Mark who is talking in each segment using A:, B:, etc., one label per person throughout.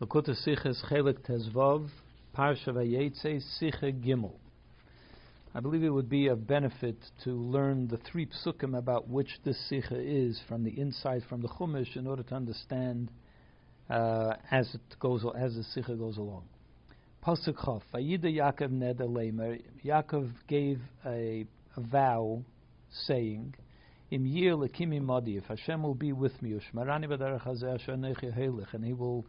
A: Lakuta Siches Chelik Tezvav, Parsha Vayetze, Siche Gimel. I believe it would be of benefit to learn the three psukim about which this Sicha is from the inside from the Chumash in order to understand uh, as it goes as the Sicha goes along. Pasuk Chaf, Vayida Yaakov Neder Lemer, Yaakov gave a, a vow saying, Im Yir Lekimi Modi, if Hashem will be with me, Ushmarani B'derech Hazeh and He will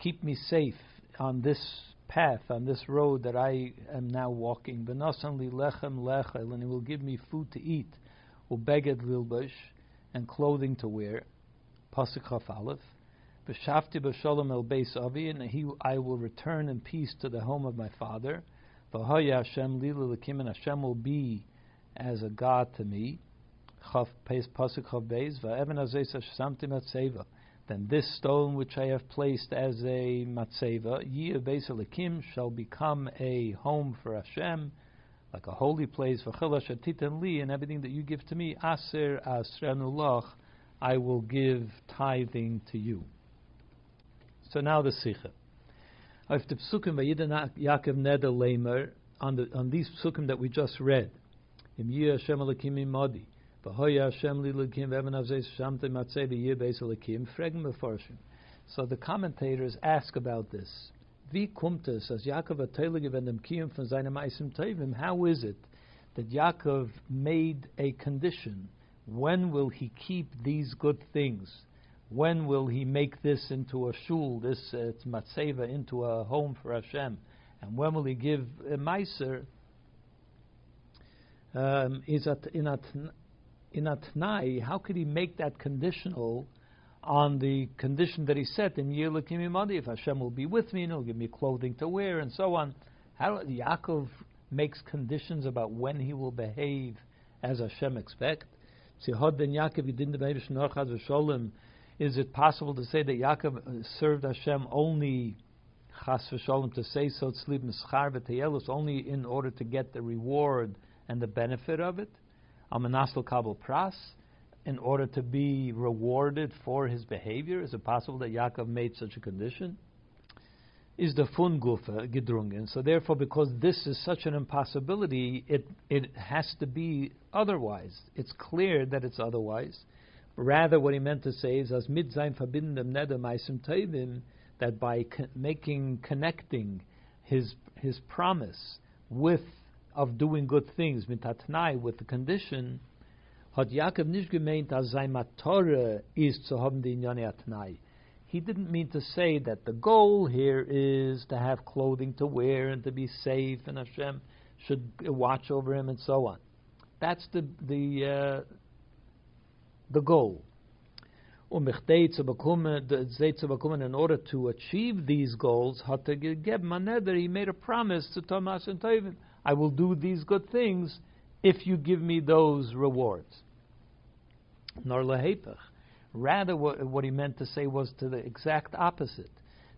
A: keep me safe on this path, on this road that I am now walking. Benasanli lechem lechel, and He will give me food to eat, ubeged lilbush, and clothing to wear. Pasuk Chaf Aleph. B'shafti b'shalom el beis avi, and he, I will return in peace to the home of my father. V'haya Hashem lekim, and Hashem will be as a God to me. Chaf pasuk Chaf beis. V'evan azeh samti matzeva then this stone which I have placed as a matzeva, Yir Beisalakim, shall become a home for Hashem, like a holy place for Chilash Atitan Li, and everything that you give to me, Aser Asrenulach, I will give tithing to you. So now the Sikha. Of the psukim Vayidan Yaakov Neder Lamer, on, the, on these psukim that we just read, Im Yir Hashem Modi, so the commentators ask about this. How is it that Yaakov made a condition? When will he keep these good things? When will he make this into a shul, this uh, matzeva, into a home for Hashem? And when will he give a meiser? Um, is at, in at, in a tnai, how could he make that conditional on the condition that he set in Yilakim Imadi, if Hashem will be with me and he'll give me clothing to wear and so on. How Yaakov makes conditions about when he will behave as Hashem expect. Is it possible to say that Yaakov uh, served Hashem only chas v'sholem to say so tzlib mischar only in order to get the reward and the benefit of it? Amanasal Kabul Pras, in order to be rewarded for his behavior? Is it possible that Yaakov made such a condition? Is the fun gufa gedrungen? So therefore, because this is such an impossibility, it it has to be otherwise. It's clear that it's otherwise. Rather, what he meant to say is as mit sein verbinden nedem that by co- making connecting his his promise with of doing good things, mitatnai, with the condition, hat Yaakov nicht gemeint, as sein Matore is zu haben die atnai. He didn't mean to say that the goal here is to have clothing to wear and to be safe, and Hashem should watch over him and so on. That's the the uh, the goal. Um in order to achieve these goals, hat er gegeben, he made a promise to Thomas and Tovim I will do these good things if you give me those rewards. Nor lehepech. Rather, what, what, he meant to say was to the exact opposite.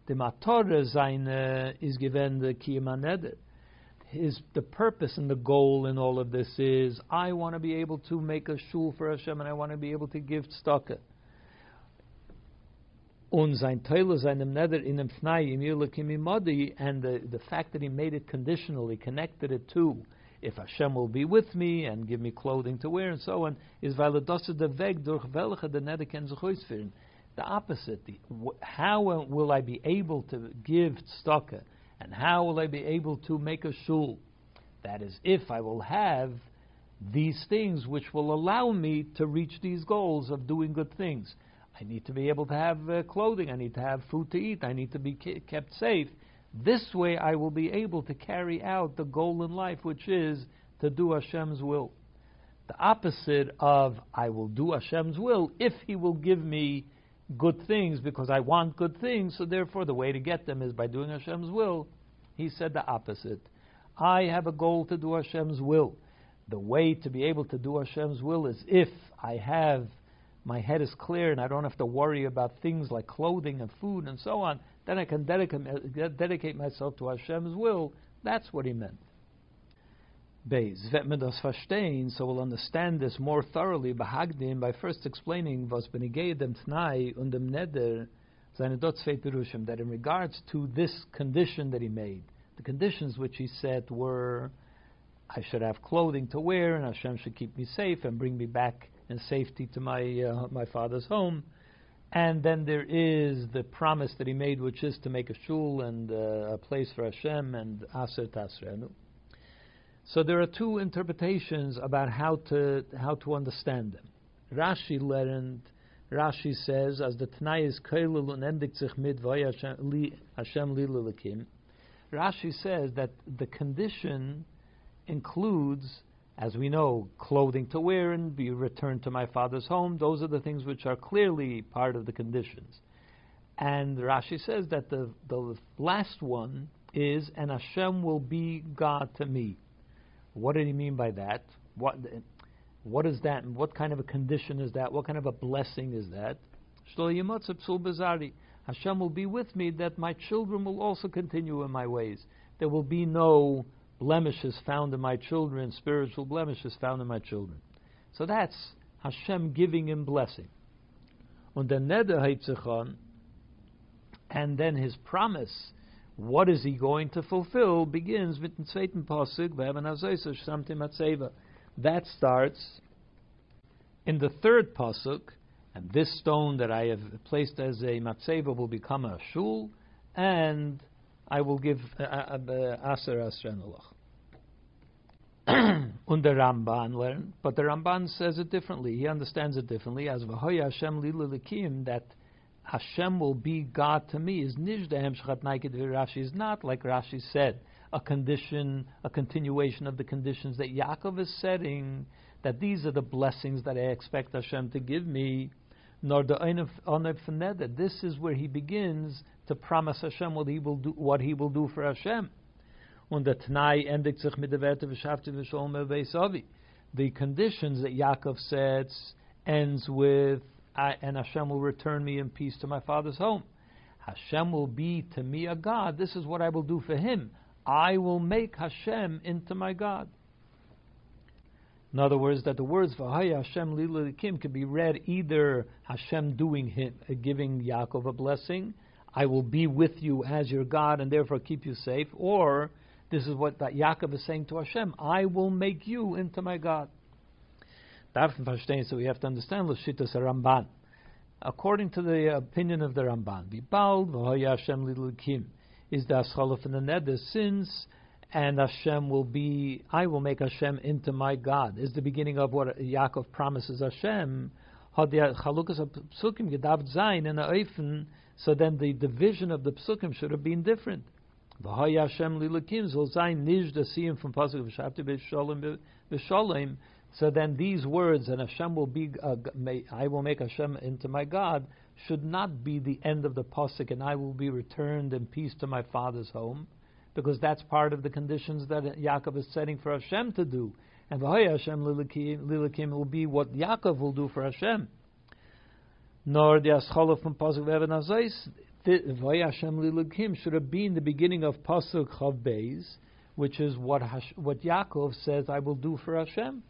A: The matore seine is given the kiyamaneder. His the purpose and the goal in all of this is I want to be able to make a shul for Hashem and I want to be able to give tzedakah. And the, the fact that he made it conditional, he connected it to, if Hashem will be with me and give me clothing to wear and so on, is. The opposite, the, how will I be able to give tzedakah, and how will I be able to make a shul? That is, if I will have these things which will allow me to reach these goals of doing good things. I need to be able to have uh, clothing. I need to have food to eat. I need to be ke- kept safe. This way, I will be able to carry out the goal in life, which is to do Hashem's will. The opposite of I will do Hashem's will if He will give me good things because I want good things, so therefore the way to get them is by doing Hashem's will. He said the opposite. I have a goal to do Hashem's will. The way to be able to do Hashem's will is if I have my head is clear and I don't have to worry about things like clothing and food and so on, then I can dedicate, dedicate myself to Hashem's will. That's what he meant. Beis, so we'll understand this more thoroughly, behagdim, by first explaining was dem Tnai und Neder, that in regards to this condition that he made, the conditions which he said were, I should have clothing to wear, and Hashem should keep me safe and bring me back in safety to my uh, my father's home. And then there is the promise that he made, which is to make a shul and uh, a place for Hashem and Aser Tasrenu. So there are two interpretations about how to how to understand them. Rashi learned. Rashi says, as the Tanai is Kailul und endigt sich mit Hashem li Rashi says that the condition includes, as we know, clothing to wear and be returned to my father's home. Those are the things which are clearly part of the conditions. And Rashi says that the, the last one is, and Hashem will be God to me. What did he mean by that? What what is that? What kind of a condition is that? What kind of a blessing is that? Hashem will be with me that my children will also continue in my ways. There will be no blemishes found in my children, spiritual blemishes found in my children. So that's Hashem giving him blessing. Und der Neder and then his promise what is he going to fulfill begins with the second pasuk, That starts in the third pasuk, and this stone that I have placed as a matzeva will become a shul, and I will give uh, uh, uh, aser asrenalach. Und der Ramban learned, but the Ramban says it differently. He understands it differently as v'hoya Hashem lilikim that Hashem will be God to me is nijdahem shchat Rashi is not like Rashi said a condition, a continuation of the conditions that Yaakov is setting. That these are the blessings that I expect Hashem to give me. Nor the this is where he begins to promise Hashem what he will do, what he will do for Hashem. Und der Tnai endigt sich mit der Werte The conditions that Yaakov sets ends with and Hashem will return me in peace to my father's home. Hashem will be to me a God. This is what I will do for him. I will make Hashem into my God. In other words, that the words Vahaya Hashem Lilalikim can be read either Hashem doing him, uh, giving Yaakov a blessing, I will be with you as your God and therefore keep you safe, or this is what that Yaakov is saying to Hashem, I will make you into my God so we have to understand Lashitas Ramban. According to the opinion of the Ramban, Bibal Hashem is the aschala from the nether since and Hashem will be, I will make Hashem into my God, is the beginning of what Yaakov promises Hashem. So then the division of the psukim should have been different. V'hoya Hashem lilukim zol zayin the from pasuk v'shavti b'sholem b'sholem so then these words, and Hashem will be, uh, may, I will make Hashem into my God, should not be the end of the pasuk, and I will be returned in peace to my father's home, because that's part of the conditions that Yaakov is setting for Hashem to do. And V'hoy Hashem lilikim will be what Yaakov will do for Hashem. Nor the aschala from pasuk ve'evan Hashem lilikim should have been the beginning of pasuk chav beis, which is what Hash, what Yaakov says I will do for Hashem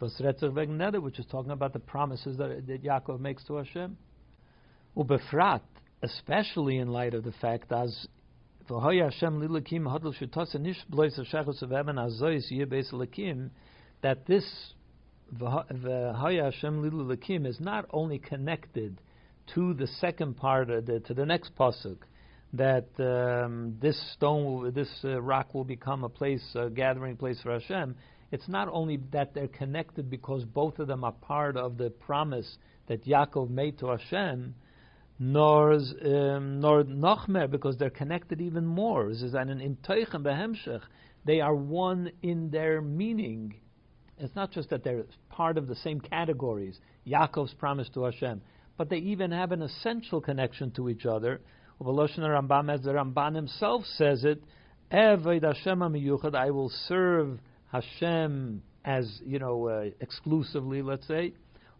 A: which is talking about the promises that, that Yaakov makes to Hashem. Ubefrat, especially in light of the fact as that this Hashem is not only connected to the second part, the, to the next pasuk, that um, this stone, this uh, rock will become a place, a gathering place for Hashem it's not only that they're connected because both of them are part of the promise that Yaakov made to Hashem, nor um, nor Nochmer because they're connected even more. This is an intoichem behemshech. They are one in their meaning. It's not just that they're part of the same categories, Yaakov's promise to Hashem, but they even have an essential connection to each other. Rambam, as the Ramban himself says it, I will serve Hashem as you know uh, exclusively, let's say,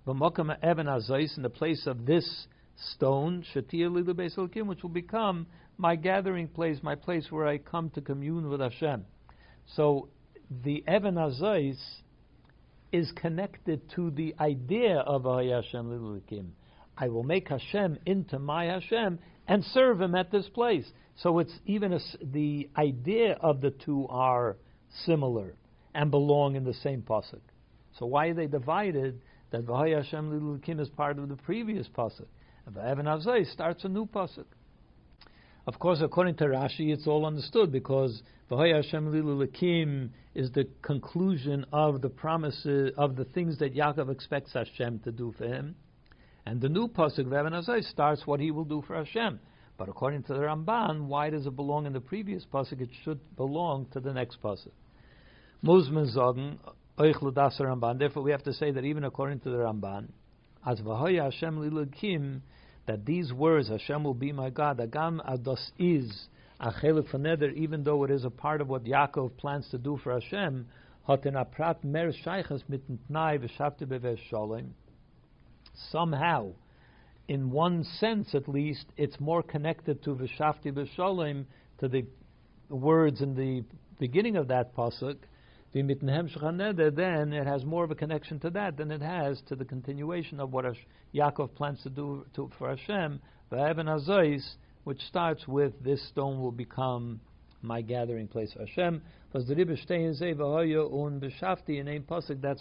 A: v'mokam even azais in the place of this stone, shatia which will become my gathering place, my place where I come to commune with Hashem. So the Evan Azais is connected to the idea of Hashem Lilukim. I will make Hashem into my Hashem and serve Him at this place. So it's even a, the idea of the two are similar and belong in the same pasuk. So why are they divided? That V'hay Hashem Lilukim is part of the previous pasuk. And V'evan Azay starts a new pasuk. Of course, according to Rashi, it's all understood because V'hay Hashem Lilukim is the conclusion of the promises of the things that Yaakov expects Hashem to do for him. And the new pasuk V'evan Azay starts what he will do for Hashem. But according to the Ramban, why does it belong in the previous pasuk? It should belong to the next pasuk. Muslims sagen, Ramban. Therefore, we have to say that even according to the Ramban, as v'hoya Hashem lilakim, that these words Hashem will be my God, agam ados is a chelik even though it is a part of what Yaakov plans to do for Hashem, hat aprat mer shaychas mit tnai v'shavte bevesh Somehow, in one sense at least, it's more connected to v'shavte b'sholem, to the words in the beginning of that pasuk, then it has more of a connection to that than it has to the continuation of what Yaakov plans to do to, for Hashem, which starts with this stone will become my gathering place Hashem. That's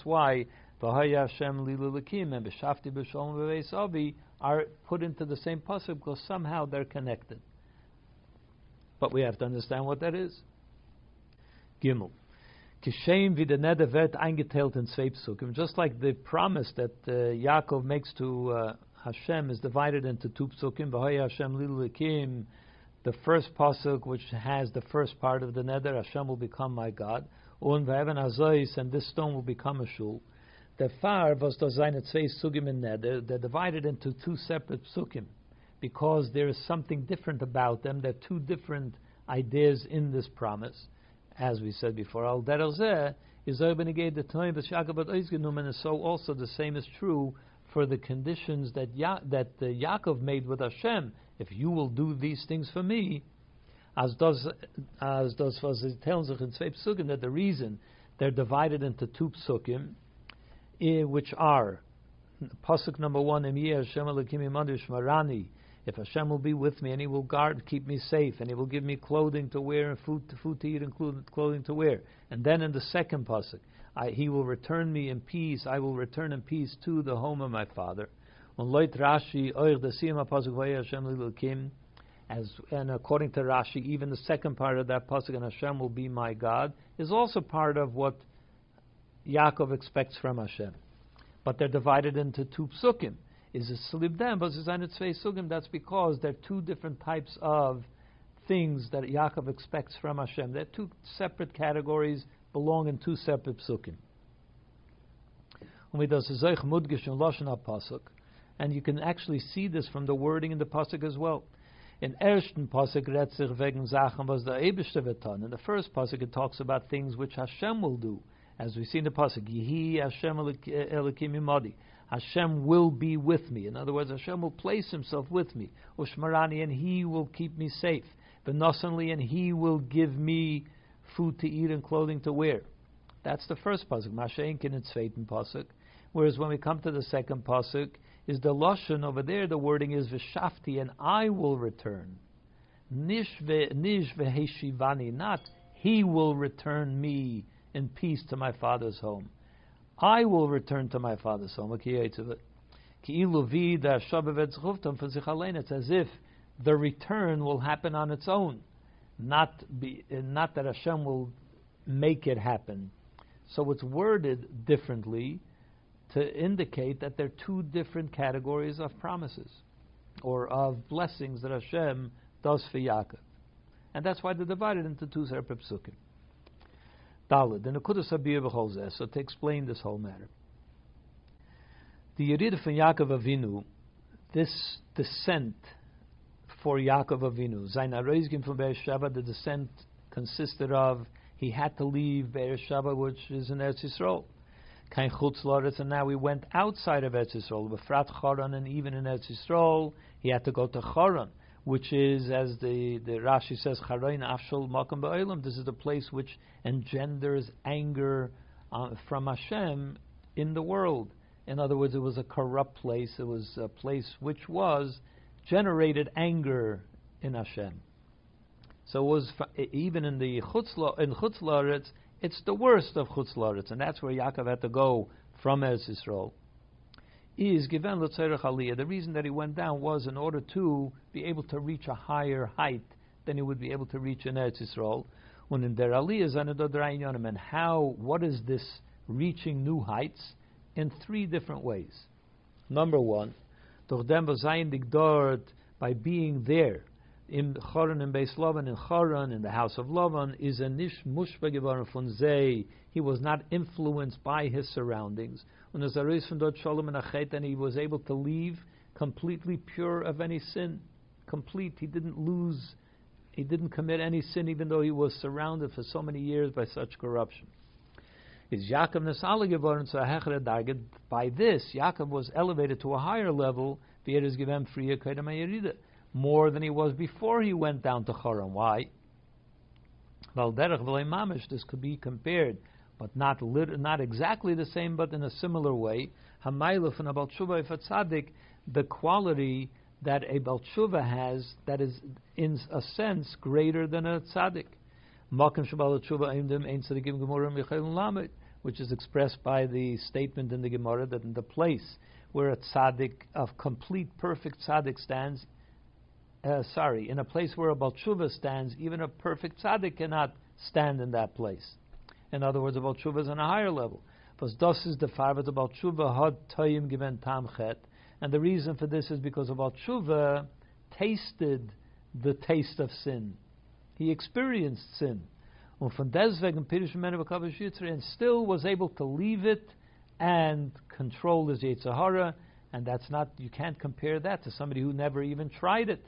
A: why V'hoya Hashem Lilu and B'shafti B'sholem V'veis Avi are put into the same pasuk because somehow they're connected. But we have to understand what that is. Gimel. Kishem wie der Neder eingeteilt in zwei Psukim. Just like the promise that uh, Yaakov makes to uh, Hashem is divided into two Psukim. V'hoy Hashem lilukim. The first pasuk, which has the first part of the Neder, Hashem will become my God. Und v'evan azois, and this stone will become a shul. The far was da seine zwei Psukim in Neder. They're divided into two separate Psukim because there is something different about them. There are two different ideas in this promise as we said before, al derelzeh is obeneged the time but Yaakov and so also the same is true for the conditions that ya- that uh, Yaakov made with Hashem. If you will do these things for me, as does as does was it tells us in Tzvei Psukim that the reason they're divided into two psukim, Eh, which are pasuk number one, if Hashem will be with me and He will guard, keep me safe, and He will give me clothing to wear and food to, food to eat and clothing to wear. And then in the second pasuk, I, He will return me in peace. I will return in peace to the home of my father. As and according to Rashi, even the second part of that pasuk, and Hashem will be my God, is also part of what Yaakov expects from Hashem. But they're divided into two psukim is a slibdem, but sugim. That's because there are two different types of things that Yaakov expects from Hashem. They're two separate categories, belong in two separate psukim. And you can actually see this from the wording in the pasuk as well. In ersten pasuk wegen was. In the first pasuk it talks about things which Hashem will do, as we see in the pasuk. Yehi Hashem elikim imadi. Hashem will be with me. In other words, Hashem will place Himself with me. Ushmarani, and He will keep me safe. Venosanli, and He will give me food to eat and clothing to wear. That's the first pasuk. Masha'inkin and Tzveitin pasuk. Whereas when we come to the second pasuk, is the lashon over there? The wording is v'shafti, and I will return. Nish not He will return me in peace to my father's home. I will return to my father's home. It's as if the return will happen on its own, not be, not that Hashem will make it happen. So it's worded differently to indicate that there are two different categories of promises or of blessings that Hashem does for Yaakov. And that's why they're divided into two separate psukim. Dalid, the Nekudas Habir B'chol so to explain this whole matter. The Yerid from Yaakov Avinu, this descent for Yaakov Avinu, Zain Aroizgim from Beersheba, the descent consisted of he had to leave Beersheba, which is in Eretz Yisrael. Kain Chutz and now he went outside of Eretz Yisrael, Befrat Choron, and even in Eretz Yisrael, he had to go to Choron which is, as the, the Rashi says, Charoin Afshol Makam Ba'olam. This is the place which engenders anger uh, from Hashem in the world. In other words, it was a corrupt place. It was a place which was generated anger in Hashem. So it was even in the Chutzla, in it's the worst of Chutzlaretz, and that's where Yaakov had to go from Eretz Yisrael. Is given Aliyah. The reason that he went down was in order to be able to reach a higher height than he would be able to reach in Eretz Yisrael. When in der Aliyah and how what is this reaching new heights? In three different ways. Number one, by being there in Choron and Beis Lavan in Choron in the house of Lavan is a nish mushba von Zeh. He was not influenced by his surroundings. When the from dort Shalom and Achet, and he was able to leave completely pure of any sin, complete. He didn't lose, he didn't commit any sin, even though he was surrounded for so many years by such corruption. Is Yaakov Nasala geworden zu Hechere By this, Yaakov was elevated to a higher level. Wie er is gewem frie more than he was before he went down to Choron. Why? Well, derech mamish. This could be compared, but not lit- not exactly the same, but in a similar way. Hamailuf and a Balshuva if a tzaddik, the quality that a Balshuva has that is in a sense greater than a tzaddik. Which is expressed by the statement in the Gemara that in the place where a tzaddik of complete perfect tzaddik stands, uh, sorry, in a place where a Balshuva stands, even a perfect tzaddik cannot stand in that place. In other words, a Balshuva is on a higher level. Because das is the farva the Balshuva had given tamchet, and the reason for this is because a Balshuva tasted the taste of sin. He experienced sin. And still was able to leave it and control his Yetzirah, and that's not, you can't compare that to somebody who never even tried it.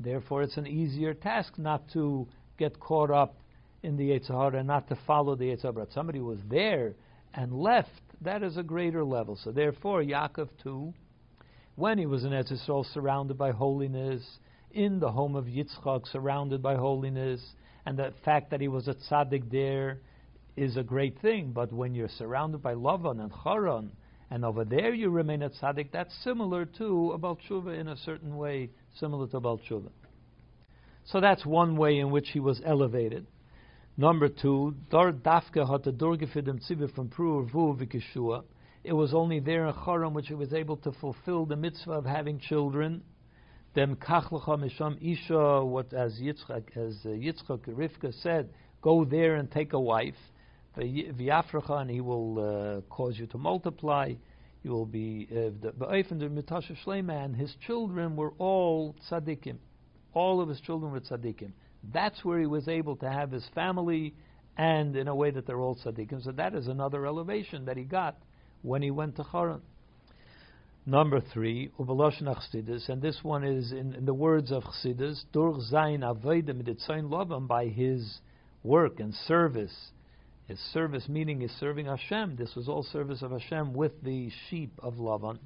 A: Therefore, it's an easier task not to get caught up in the Yetzirah and not to follow the Yetzirah. Somebody was there and left, that is a greater level. So therefore, Yaakov too, when he was in Etzisrael, surrounded by holiness, in the home of Yitzchak, surrounded by holiness, and the fact that he was a tzaddik there is a great thing. But when you're surrounded by Lavan and Charan, and over there you remain a tzaddik, that's similar to a Balshuva in a certain way similar to Balshuva. So that's one way in which he was elevated. Number two, Dar Dafka had the from. It was only there in Choron which he was able to fulfill the mitzvah of having children. Then Kachlecha Misham Isha, what as Yitzchak, as uh, Yitzchak Rivka said, go there and take a wife. V'yafracha, and he will uh, cause you to multiply you will be uh, the Mitasha Shlema, and his children were all tzaddikim. All of his children were tzaddikim. That's where he was able to have his family, and in a way that they're all tzaddikim. So that is another elevation that he got when he went to Haran. Number three, Ubaloshna Chassidus, and this one is in, in the words of Chassidus, Dur Zayin Avodim Lovim, by his work and service his service, meaning his serving Hashem. This was all service of Hashem with the sheep of Lavan.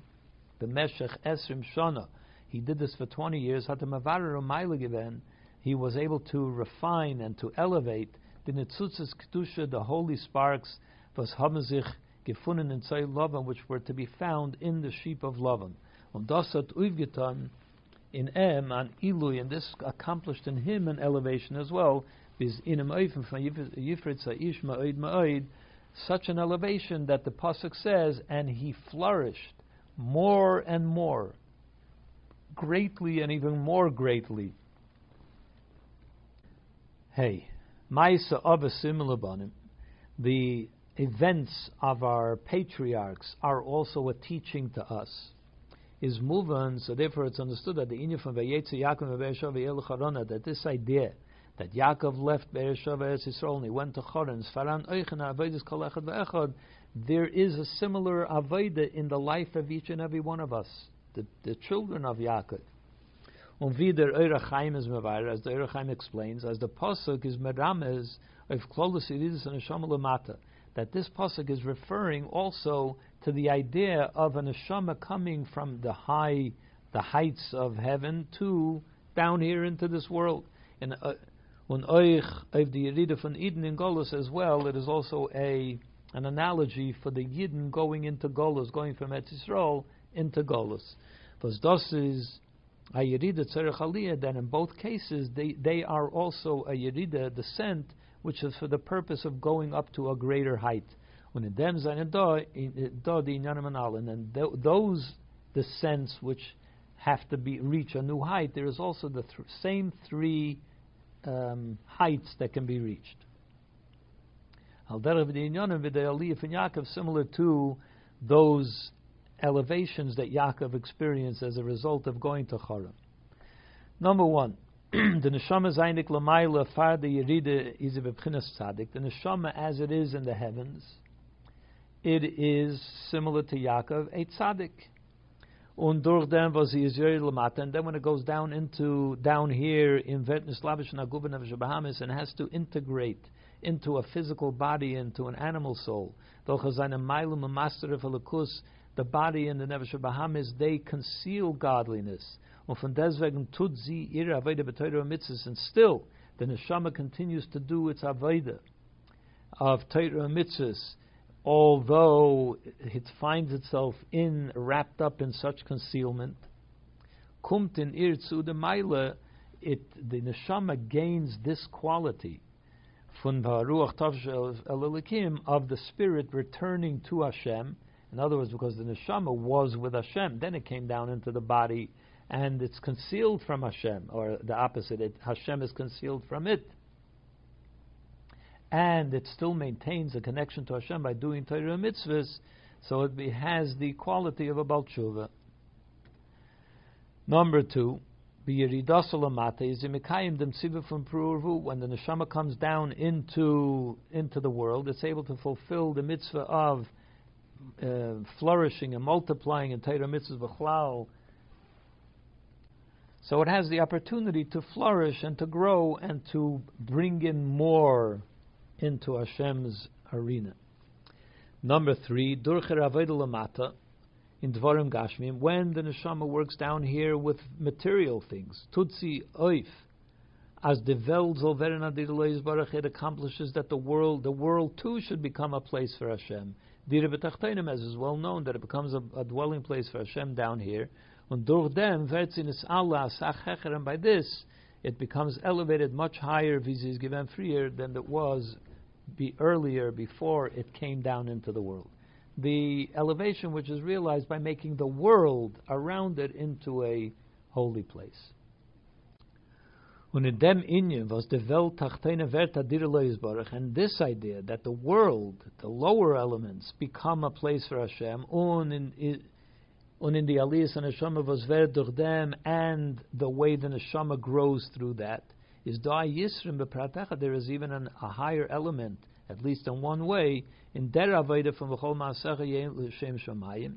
A: The Meshech Esrim Shana. He did this for 20 years. He was able to refine and to elevate the Netzutzes Kedusha, the holy sparks, was Hamazich gefunden in Zay Lavan, which were to be found in the sheep of Lavan. Und das hat in Em an Ilui, and this accomplished in him an elevation as well, is in Ma'id such an elevation that the Pasuk says, and he flourished more and more, greatly and even more greatly. Hey, Maisa Abasim the events of our patriarchs are also a teaching to us. Is moving, so therefore it's understood that the Inya from Vayetze Yaakov that this idea that Yaakov left Beersheba Eretz Yisrael and he went to Choron. Sfaran Oichena Avodas Kol Echad Ve'echad. There is a similar avodah in the life of each and every one of us, the, the children of Yaakov. Und wie der is mevair, as the Eure Chaim explains, as the pasuk is meramez of klolus iridus and neshama that this pasuk is referring also to the idea of an neshama coming from the high, the heights of heaven to down here into this world. And uh, Und euch auf the Rede von Eden in Golus as well, it is also a an analogy for the Yidden going into Golos, going from Eretz Yisrael into Golos. Because this is a Yerida Tzerech Aliyah, then in both cases they, they are also a Yerida, descent, which is for the purpose of going up to a greater height. When in them and then those descents which have to be reach a new height, there is also the th- same three um, heights that can be reached. Similar to those elevations that Yaakov experienced as a result of going to Choron. Number one, the neshama zaynik lamayla far the yerida is a bebchinas tzaddik. The neshama, as it is in the heavens, it is similar to Yaakov, a tzaddik. Und durch dem, was and then when it goes down into down here in Vetnis Lavish and Bahamas and has to integrate into a physical body, into an animal soul. Doch master of the body and the Nevesh Bahamas, they conceal godliness. Und von deswegen tut sie ihre mitzvahs, and still the neshama continues to do its Avodah of Torah mitzvahs although it finds itself in wrapped up in such concealment, kumt in irzu de it the neshama gains this quality from the ruach of the spirit returning to Hashem. In other words, because the neshama was with Hashem, then it came down into the body, and it's concealed from Hashem, or the opposite, it, Hashem is concealed from it and it still maintains a connection to Hashem by doing Torah mitzvahs, so it has the quality of a Balchuva. Number two. When the neshama comes down into into the world, it's able to fulfill the mitzvah of uh, flourishing and multiplying in Torah mitzvahs b'chlal. So it has the opportunity to flourish and to grow and to bring in more into Hashem's arena. Number three, Durcher Lamata in Dvarim Gashmim, when the neshama works down here with material things, Tutsi Oif, as the Welt soll it accomplishes that the world, the world too should become a place for Hashem. Dire betachtenim, as is well known, that it becomes a, a dwelling place for Hashem down here. And durch dem Allah and by this it becomes elevated much higher, vis given freer than it was be earlier before it came down into the world. The elevation which is realized by making the world around it into a holy place. Dem Inyan was Welt and this idea that the world, the lower elements, become a place for Hashem, und in, the Aliyas and was ver them, and the way the Neshama grows through that, is da yisrim bepratecha. There is even an, a higher element, at least in one way, in der avodah from v'chol maasecha l'shem shamayim.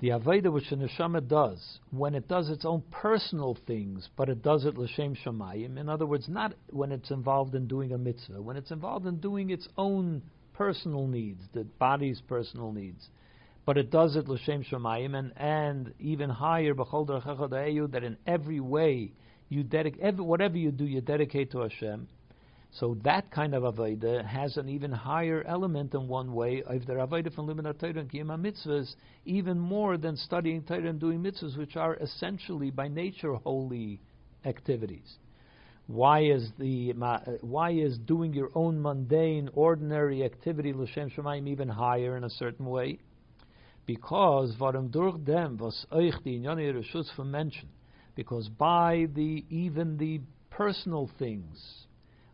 A: The avodah which the neshama does, when it does its own personal things, but it does it l'shem shamayim. In other words, not when it's involved in doing a mitzvah, when it's involved in doing its own personal needs, the body's personal needs but it does it l'shem shamayim, and and even higher b'chol that in every way you dedicate whatever you do, you dedicate to Hashem. So that kind of avodah has an even higher element in one way of the avodah from Limud Torah and Kiyama mitzvahs, even more than studying Torah and doing mitzvahs, which are essentially by nature holy activities. Why is the why is doing your own mundane, ordinary activity l'shem shemaim even higher in a certain way? Because varam durch dem was euch die inyane reshus mentioned because by the even the personal things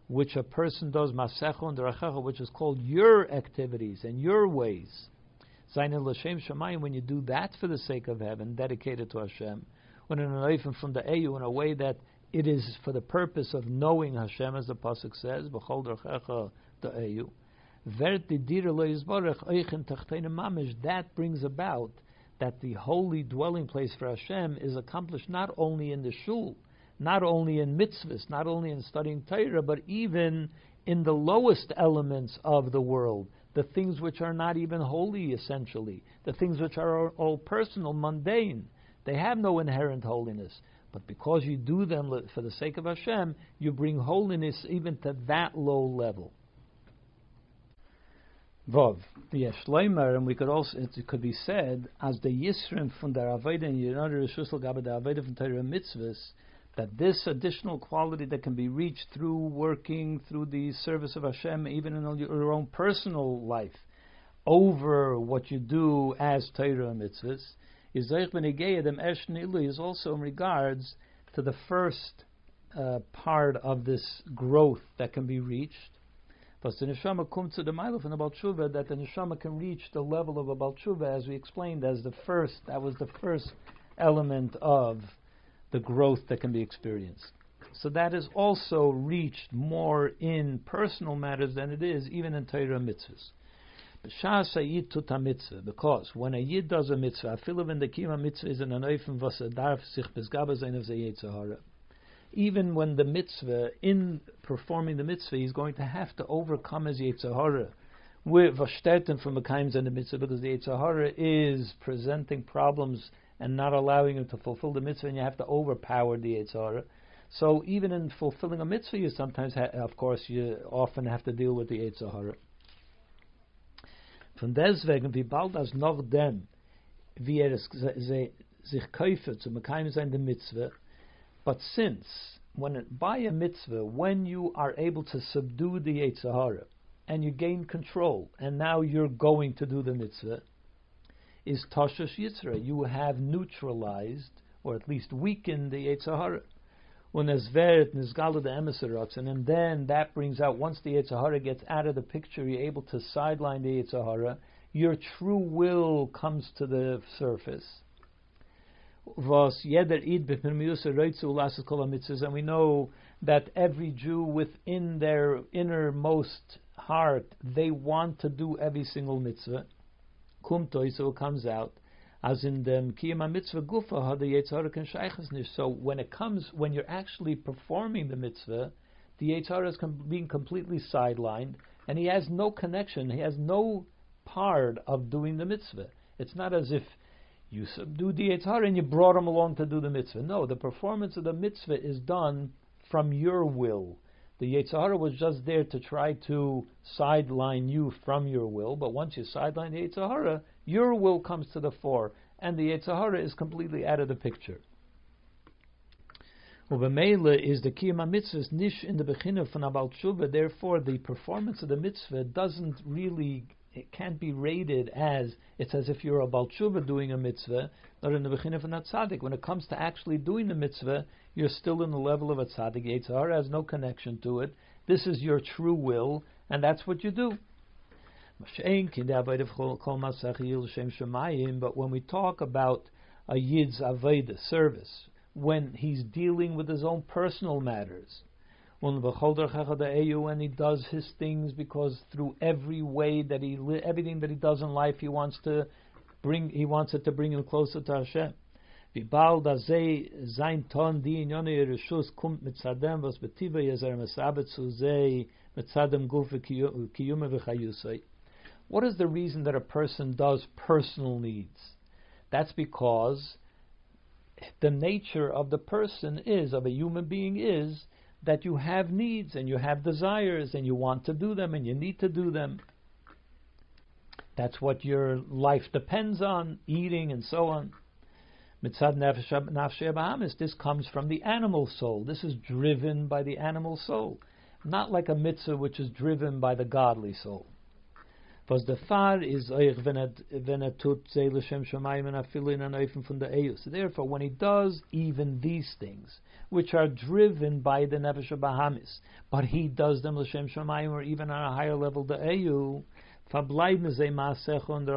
A: which a person does masecho and rachacha, which is called your activities and your ways. Zayin l'shem shemayim, when you do that for the sake of heaven, dedicated to Hashem, when in an from the Eyu in a way that it is for the purpose of knowing Hashem, as the pasuk says, b'chol drachecha the Eyu. That brings about that the holy dwelling place for Hashem is accomplished not only in the shul, not only in mitzvahs, not only in studying Torah, but even in the lowest elements of the world, the things which are not even holy essentially, the things which are all personal, mundane. They have no inherent holiness. But because you do them for the sake of Hashem, you bring holiness even to that low level. Vov. Yes, Leimer, and we could also, it could be said, as the Yisrim from the Avodah and Yonah Rishusel Gaba the Avodah from Torah mitzvahs, that this additional quality that can be reached through working through the service of Hashem, even in your own personal life, over what you do as Torah mitzvahs, is is also in regards to the first uh, part of this growth that can be reached. Because the neshama comes to the mile from the Balshuva that the neshama can reach the level of a Balshuva, as we explained, as the first. That was the first element of the growth that can be experienced. So that is also reached more in personal matters than it is even in Torah mitzvahs. Because when a yid does a mitzvah, I feel when the kima mitzvah is an anoifim a sich bezgaba sein of the Even when the mitzvah, in performing the mitzvah, he's going to have to overcome his Yetzirah. With Vashterten from the Kaims and the mitzvah, because the Yetzirah is presenting problems and not allowing him to fulfill the mitzvah, and you have to overpower the Yetzirah. So even in fulfilling a mitzvah, you sometimes, ha- of course, you often have to deal with the Yetzirah. Von deswegen, wie bald als noch dem, wie er sich kaufe zu Mekayim sein the mitzvah, but since, when by a mitzvah, when you are able to subdue the Yetzirah, and you gain control, and now you're going to do the mitzvah, is Toshash Yitzra. You have neutralized, or at least weakened the Yetzirah when Esveret Nizgala the Emisaratzen, and then that brings out, once the Yetzirah gets out of the picture, you're able to sideline the Yetzirah, your true will comes to the surface. And we know that every Jew within their innermost heart, they want to do every single mitzvah. Kumtoi, so it comes out as in the kiyama mitzvah gufa the Yetzirah can shaychas So when it comes, when you're actually performing the mitzvah, the Yetzirah is com- being completely sidelined, and he has no connection. He has no part of doing the mitzvah. It's not as if you subdue the Yetzirah and you brought him along to do the mitzvah. No, the performance of the mitzvah is done from your will. The Yetzirah was just there to try to sideline you from your will, but once you sideline the Yetzirah, your will comes to the fore, and the Yetzirah is completely out of the picture. Ubemele is the kiyama mitzvah nish in the beginning about tshuva. Therefore, the performance of the mitzvah doesn't really, it can't be rated as it's as if you're a baltshuva doing a mitzvah, not in the beginning von a tzaddik. When it comes to actually doing the mitzvah, you're still in the level of a tzaddik. Yetzirah has no connection to it. This is your true will, and that's what you do. But when we talk about a Yid's Aveda service, when he's dealing with his own personal matters, when he does his things because through every way that he everything that he does in life he wants to bring he wants it to bring him closer to Hashem. What is the reason that a person does personal needs? That's because the nature of the person is, of a human being is, that you have needs and you have desires and you want to do them and you need to do them. That's what your life depends on, eating and so on. This comes from the animal soul. This is driven by the animal soul, not like a mitzvah which is driven by the godly soul. Was the far is euch wenn er wenn er tut zele shem shemaim and afilu in anoifen from the eus. Therefore, when he does even these things, which are driven by the nefesh bahamis, but he does them l'shem shemaim or even on a higher level the und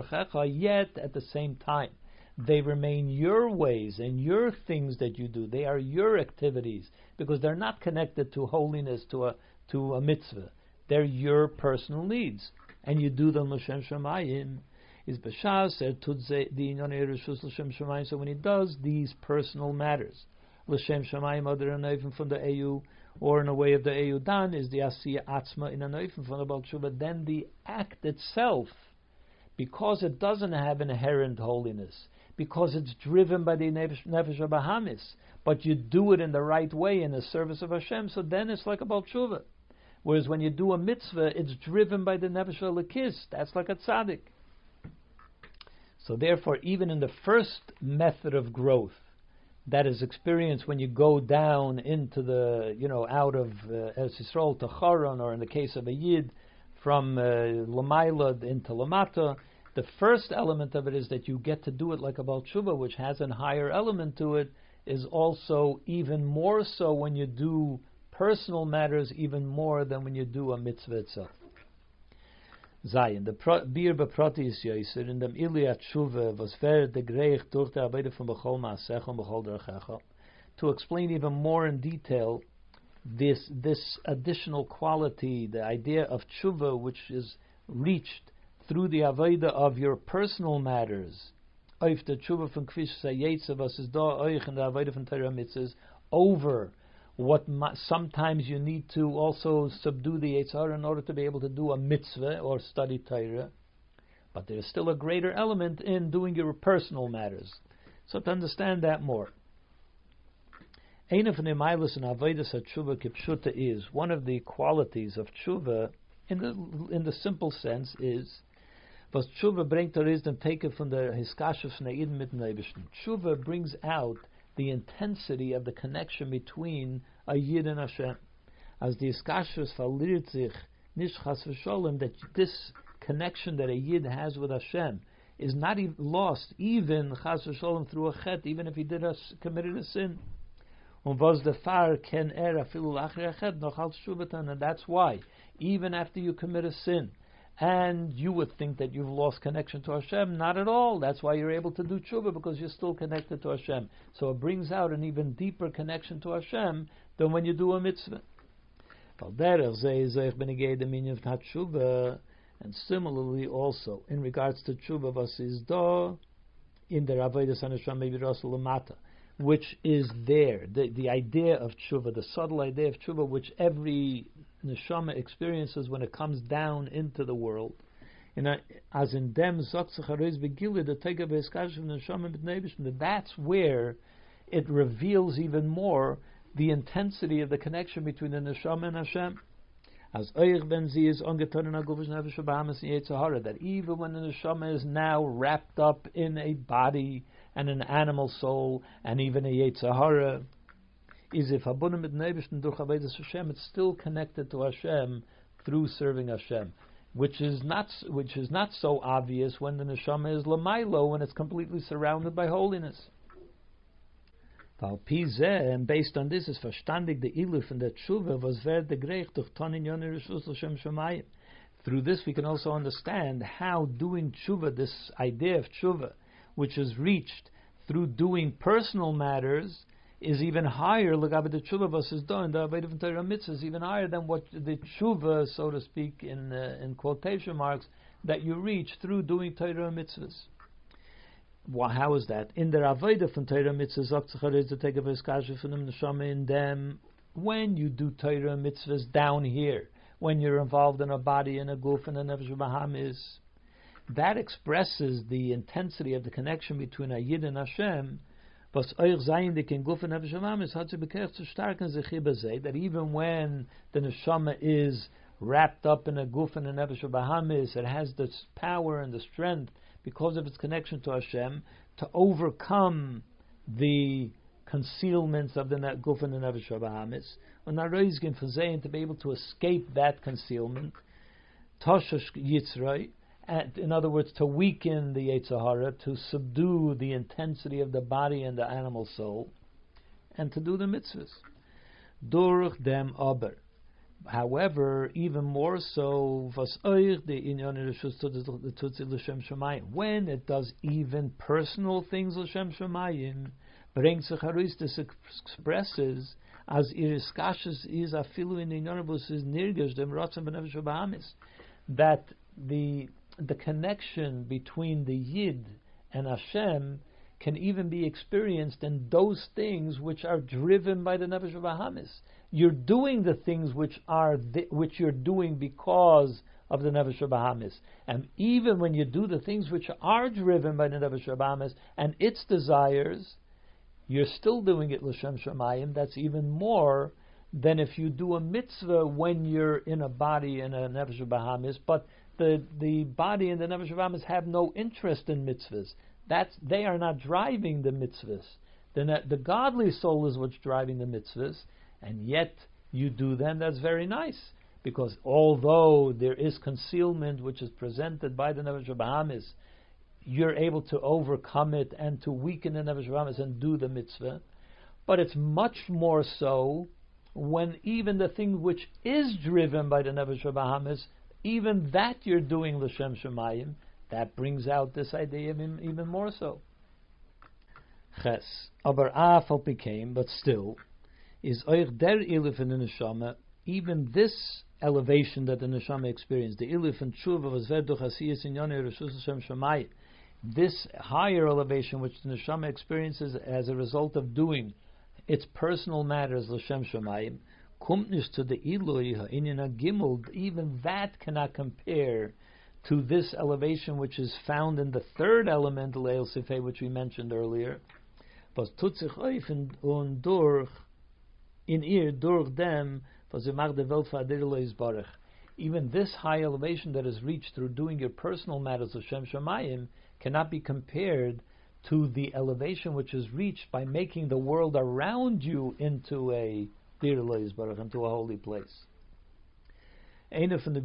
A: Yet at the same time, they remain your ways and your things that you do. They are your activities because they're not connected to holiness to a to a mitzvah. They're your personal needs and you do them l'shem shemayim, is b'shas er tudze the. So when he does these personal matters, l'shem shemayim other even from the EU or in a way of the EU dan is the asiya atzma in an even from the balshuva. Then the act itself, because it doesn't have inherent holiness, because it's driven by the nefesh bahamis, but you do it in the right way in the service of Hashem. So then it's like a balshuva. Whereas when you do a mitzvah, it's driven by the Nefesh Elokis. That's like a tzaddik. So therefore, even in the first method of growth, that is experienced when you go down into the, you know, out of uh, Yisrael to Charon, or in the case of a Yid, from uh, Lamaila into Lamata. The first element of it is that you get to do it like a Baal Tshuva, which has a higher element to it, is also even more so when you do personal matters, even more than when you do a mitzvah itself. Zayin, the bir beprotis yoiser in dem was de greich durch de von bechol bechol. To explain even more in detail this this additional quality, the idea of tshuva, which is reached through the avodah of your personal matters, tshuva von kvish is da euch in the Torah mitzvahs over what sometimes you need to also subdue the Yitzhar in order to be able to do a mitzvah or study Torah. But there's still a greater element in doing your personal matters. So to understand that more. Ein of the milas and avodas tshuva kipshuta is one of the qualities of tshuva in the in the simple sense is was tshuva bringt is then taken from the hiskashus ne'id mit Tshuva brings out the intensity of the connection between a Yid and Hashem. As the Iskashus verliert sich nicht chas v'sholem, that this connection that a Yid has with Hashem is not lost, even chas v'sholem through a chet, even if he did a, committed a sin. Ken er and that's why, even after you commit a sin, and you would think that you've lost connection to Hashem. Not at all. That's why you're able to do tshuva because you're still connected to Hashem. So it brings out an even deeper connection to Hashem than when you do a mitzvah. And similarly, also in regards to tshuva in the Avodah Sanashram maybe Lamata, which is there, the, the idea of tshuva, the subtle idea of tshuva, which every neshama experiences when it comes down into the world. as in dem the that's where it reveals even more the intensity of the connection between the neshama and Hashem. As Eich ben is ongetan Aguvish Nefesh Bahamis in that even when the neshama is now wrapped up in a body and an animal soul and even a Yetzirah, is if Habunim mit Nebishn durch Avodas Hashem, it's still connected to Hashem through serving Hashem, which is not which is not so obvious when the neshama is lamailo when it's completely surrounded by holiness. And based on this is verstandig the iluf and the tshuva was ver de greich durch tonin Rishus Hashem Shemayim. Through this we can also understand how doing tshuva, this idea of tshuva, which is reached through doing personal matters, is even higher. Lagabe the tshuva versus done. The avodah Torah mitzvah is even higher than what the tshuva, so to speak, in uh, in quotation marks, that you reach through doing Torah mitzvahs. Well, how is that? In the avodah from Torah mitzvahs, is to take a veskasha from neshama in them. When you do Torah mitzvahs down here, when you're involved in a body and a goof and a nefesh that expresses the intensity of the connection between a yid and Hashem nefesh that even when the neshama is wrapped up in a gufen and nefesh bahamis, it has the power and the strength because of its connection to Hashem to overcome the concealments of the gufen and nefesh bahamis, and naroizgin for to be able to escape that concealment. Toshash Yitzray, in other words, to weaken the Yetzirah, to subdue the intensity of the body and the animal soul, and to do the mitzvahs. Durch dem aber. However, even more so, when it does even personal things l'shem shemayim, brings this expresses as iriskashes is afilu in inyanabus is nirgash dem rotzim b'nefesh that the the connection between the Yid and Hashem can even be experienced in those things which are driven by the Nefesh of Bahamis. You're doing the things which are the, which you're doing because of the Nefesh of Bahamis. And even when you do the things which are driven by the Nefesh of Bahamis and its desires, you're still doing it l'shem shemayim. That's even more than if you do a mitzvah when you're in a body in a nefesh bahamis, but the the body and the nefesh bahamis have no interest in mitzvahs. That's they are not driving the mitzvahs. The the godly soul is what's driving the mitzvahs, and yet you do them. That's very nice because although there is concealment which is presented by the nefesh bahamis, you're able to overcome it and to weaken the nefesh bahamis and do the mitzvah. But it's much more so when even the thing which is driven by the Nefesh Bahamis, even that you're doing l'shem shemayim, that brings out this idea even, more so. Ches, aber afal became, but still, is euch der ilif in the neshama, even this elevation that the neshama experienced, the ilif and tshuva was verduch asiyas in yoni reshus Hashem shemayim, this higher elevation which the neshama experiences as a result of doing its personal matters l'shem shemayim nicht to the ilui ha'inyan gimel. Even that cannot compare to this elevation which is found in the third element leil sifei, which we mentioned earlier. Was tut sich auf und durch in durch dem was der. Even this high elevation that is reached through doing your personal matters of Shem Shemayim cannot be compared to the elevation which is reached by making the world around you into a Into a holy place. from the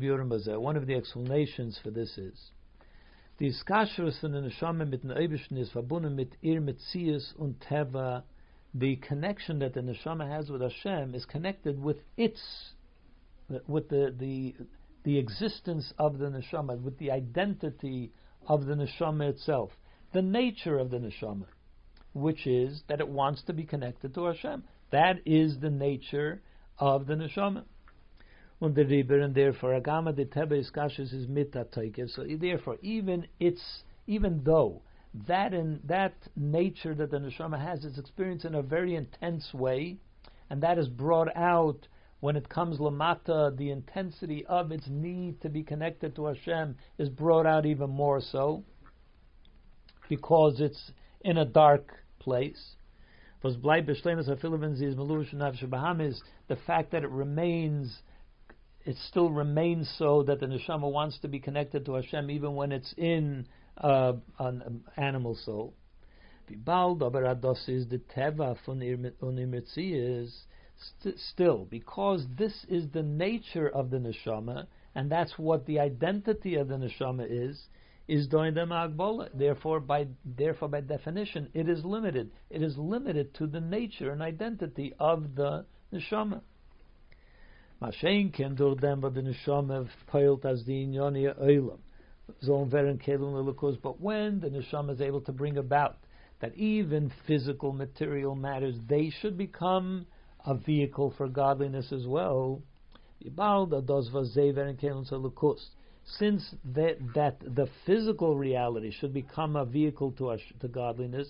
A: One of the explanations for this is the. The connection that the Neshama has with Hashem is connected with its, with the, the, the existence of the Neshama, with the identity of the Neshama itself the nature of the neshama, which is that it wants to be connected to Hashem. That is the nature of the neshama. Und der Riber, and therefore Agama de Tebe Iskashis is mitatoike. So therefore, even it's even though that in that nature that the neshama has is experienced in a very intense way, and that is brought out when it comes lamata, the intensity of its need to be connected to Hashem is brought out even more so because it's in a dark place. The fact that it remains it still remains so that the neshama wants to be connected to Hashem even when it's in uh, an animal soul. Still because this is the nature of the neshama and that's what the identity of the neshama is is doing the magbola. Therefore, by therefore by definition, it is limited. It is limited to the nature and identity of the neshama. Mashen can do them, but the neshama peilt as the inyoni oilam. But when the neshama is able to bring about that even physical material matters, they should become a vehicle for godliness as well since that, that the physical reality should become a vehicle to, us, to godliness,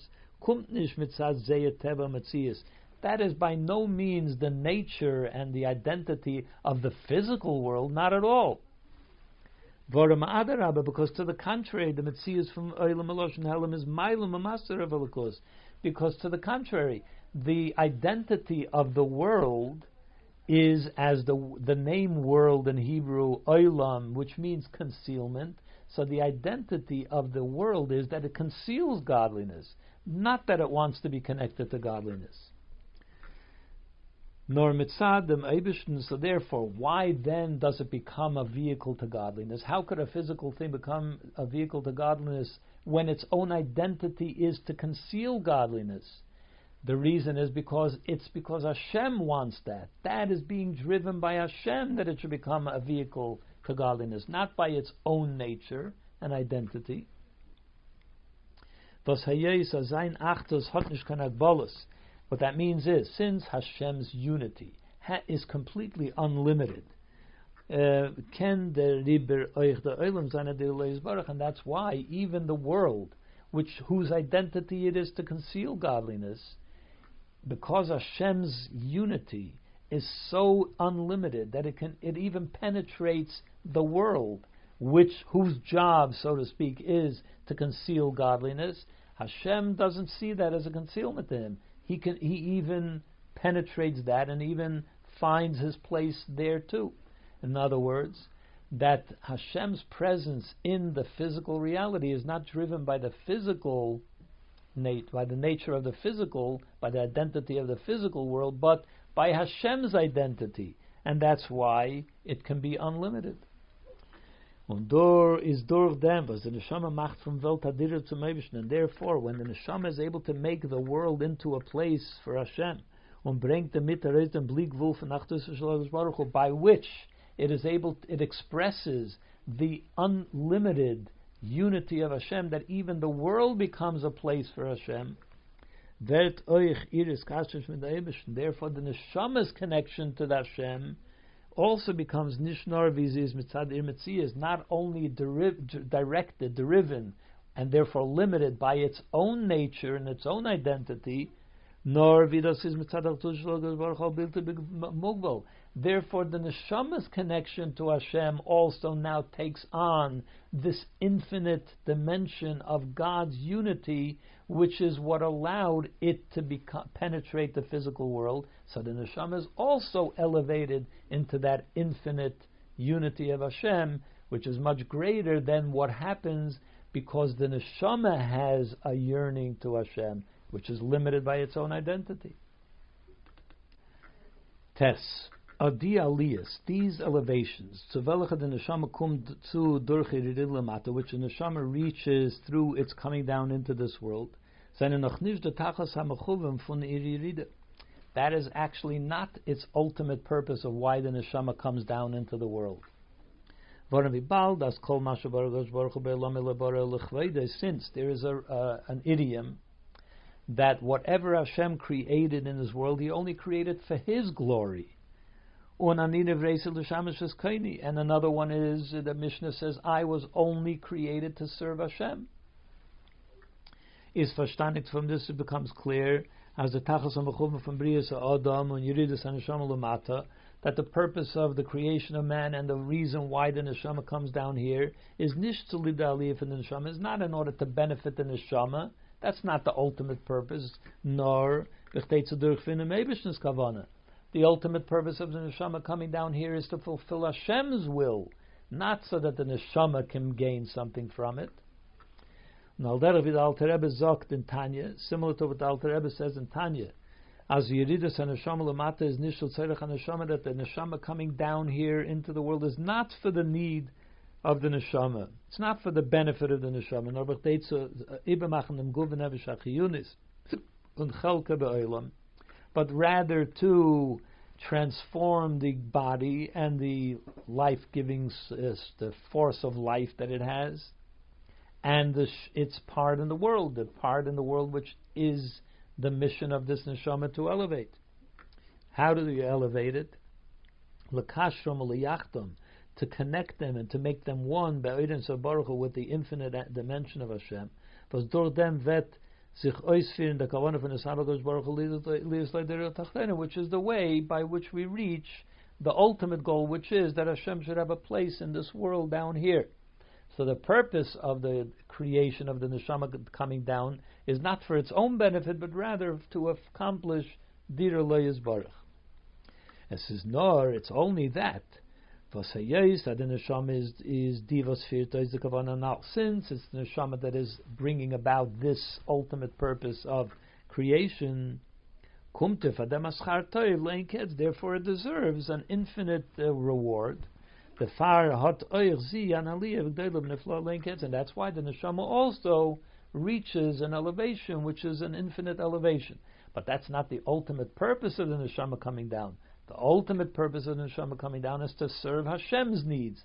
A: that is by no means the nature and the identity of the physical world, not at all. Because to the contrary, the Metzias from Oilam Eloshin Helam is Mailam Master of Because to the contrary, the identity of the world is as the the name world in Hebrew olam, which means concealment. So the identity of the world is that it conceals godliness, not that it wants to be connected to godliness. Nor mitzadim eibishn. So therefore, why then does it become a vehicle to godliness? How could a physical thing become a vehicle to godliness when its own identity is to conceal godliness? The reason is because it's because Hashem wants that. That is being driven by Hashem that it should become a vehicle to godliness, not by its own nature and identity. What that means is, since Hashem's unity is completely unlimited, uh, ken the ribir eighda ilm zanad, and that's why even the world, which whose identity it is to conceal godliness, because Hashem's unity is so unlimited that it can it even penetrates the world, which whose job, so to speak, is to conceal godliness. Hashem doesn't see that as a concealment to him. He can he even penetrates that and even finds his place there too. In other words, that Hashem's presence in the physical reality is not driven by the physical nat- by the nature of the physical, by the identity of the physical world, but by Hashem's identity, and that's why it can be unlimited. Und door is durch dem, was the neshama macht from Welt Hadirer zum Eibischen, and therefore, when the neshama is able to make the world into a place for Hashem, und bringt damit den Blickwolf Baruch by which it is able, it expresses the unlimited unity of Hashem, that even the world becomes a place for Hashem. Therefore, the neshama's connection to Hashem also becomes nishnar vizis mitzad ir not only deriv- directed, driven, and therefore limited by its own nature and its own identity, nor vidas is mitzad Therefore, the neshama's connection to Hashem also now takes on this infinite dimension of God's unity, which is what allowed it to become, penetrate the physical world. So the neshama is also elevated into that infinite unity of Hashem, which is much greater than what happens because the neshama has a yearning to Hashem, which is limited by its own identity. Tess. Adi aliyas, these elevations, to velacha the neshama kum zu durch lamata, which the neshama reaches through its coming down into this world, That is actually not its ultimate purpose of why the neshama comes down into the world. Since there is a, uh, an idiom that whatever Hashem created in this world, He only created for His glory. And another one is the Mishnah says, I was only created to serve Hashem. Is verstandig from this it becomes clear as the Tachas from Brias Adam and Yeridus and Lamata that the purpose of the creation of man and the reason why the neshama comes down here is nish to lead the for the neshama is not in order to benefit the neshama. That's not the ultimate purpose, nor. The ultimate purpose of the neshama coming down here is to fulfill Hashem's will, not so that the neshama can gain something from it. Now, derech the Alter Rebbe in Tanya, similar to what the Alter Rebbe says in Tanya, as Yeridus and Neshama Lamata is Nishul Tzerech Neshama, that the Neshama coming down here into the world is not for the need of the Neshama. It's not for the benefit of the Neshama. Nor b'chteit ibe machen dem but rather to transform the body and the life-giving, uh, the force of life that it has, and the, its part in the world, the part in the world which is the mission of this neshama to elevate. How do you elevate it? Lakashram liyachtam, to connect them and to make them one with the infinite dimension of Hashem. Durch dem wird sich der Kavanah von Baruch which is the way by which we reach the ultimate goal, which is that Hashem should have a place in this world down here. So the purpose of the creation of the neshama coming down is not for its own benefit, but rather to accomplish dir Baruch. As says, nor it's only that was hayis that the neshama is is divas firta is the kavana now since it's the neshama that is bringing about this ultimate purpose of creation. Therefore, it deserves an infinite uh, reward. The far hot and that's why the neshama also reaches an elevation which is an infinite elevation. But that's not the ultimate purpose of the neshama coming down. The ultimate purpose of the neshama coming down is to serve Hashem's needs.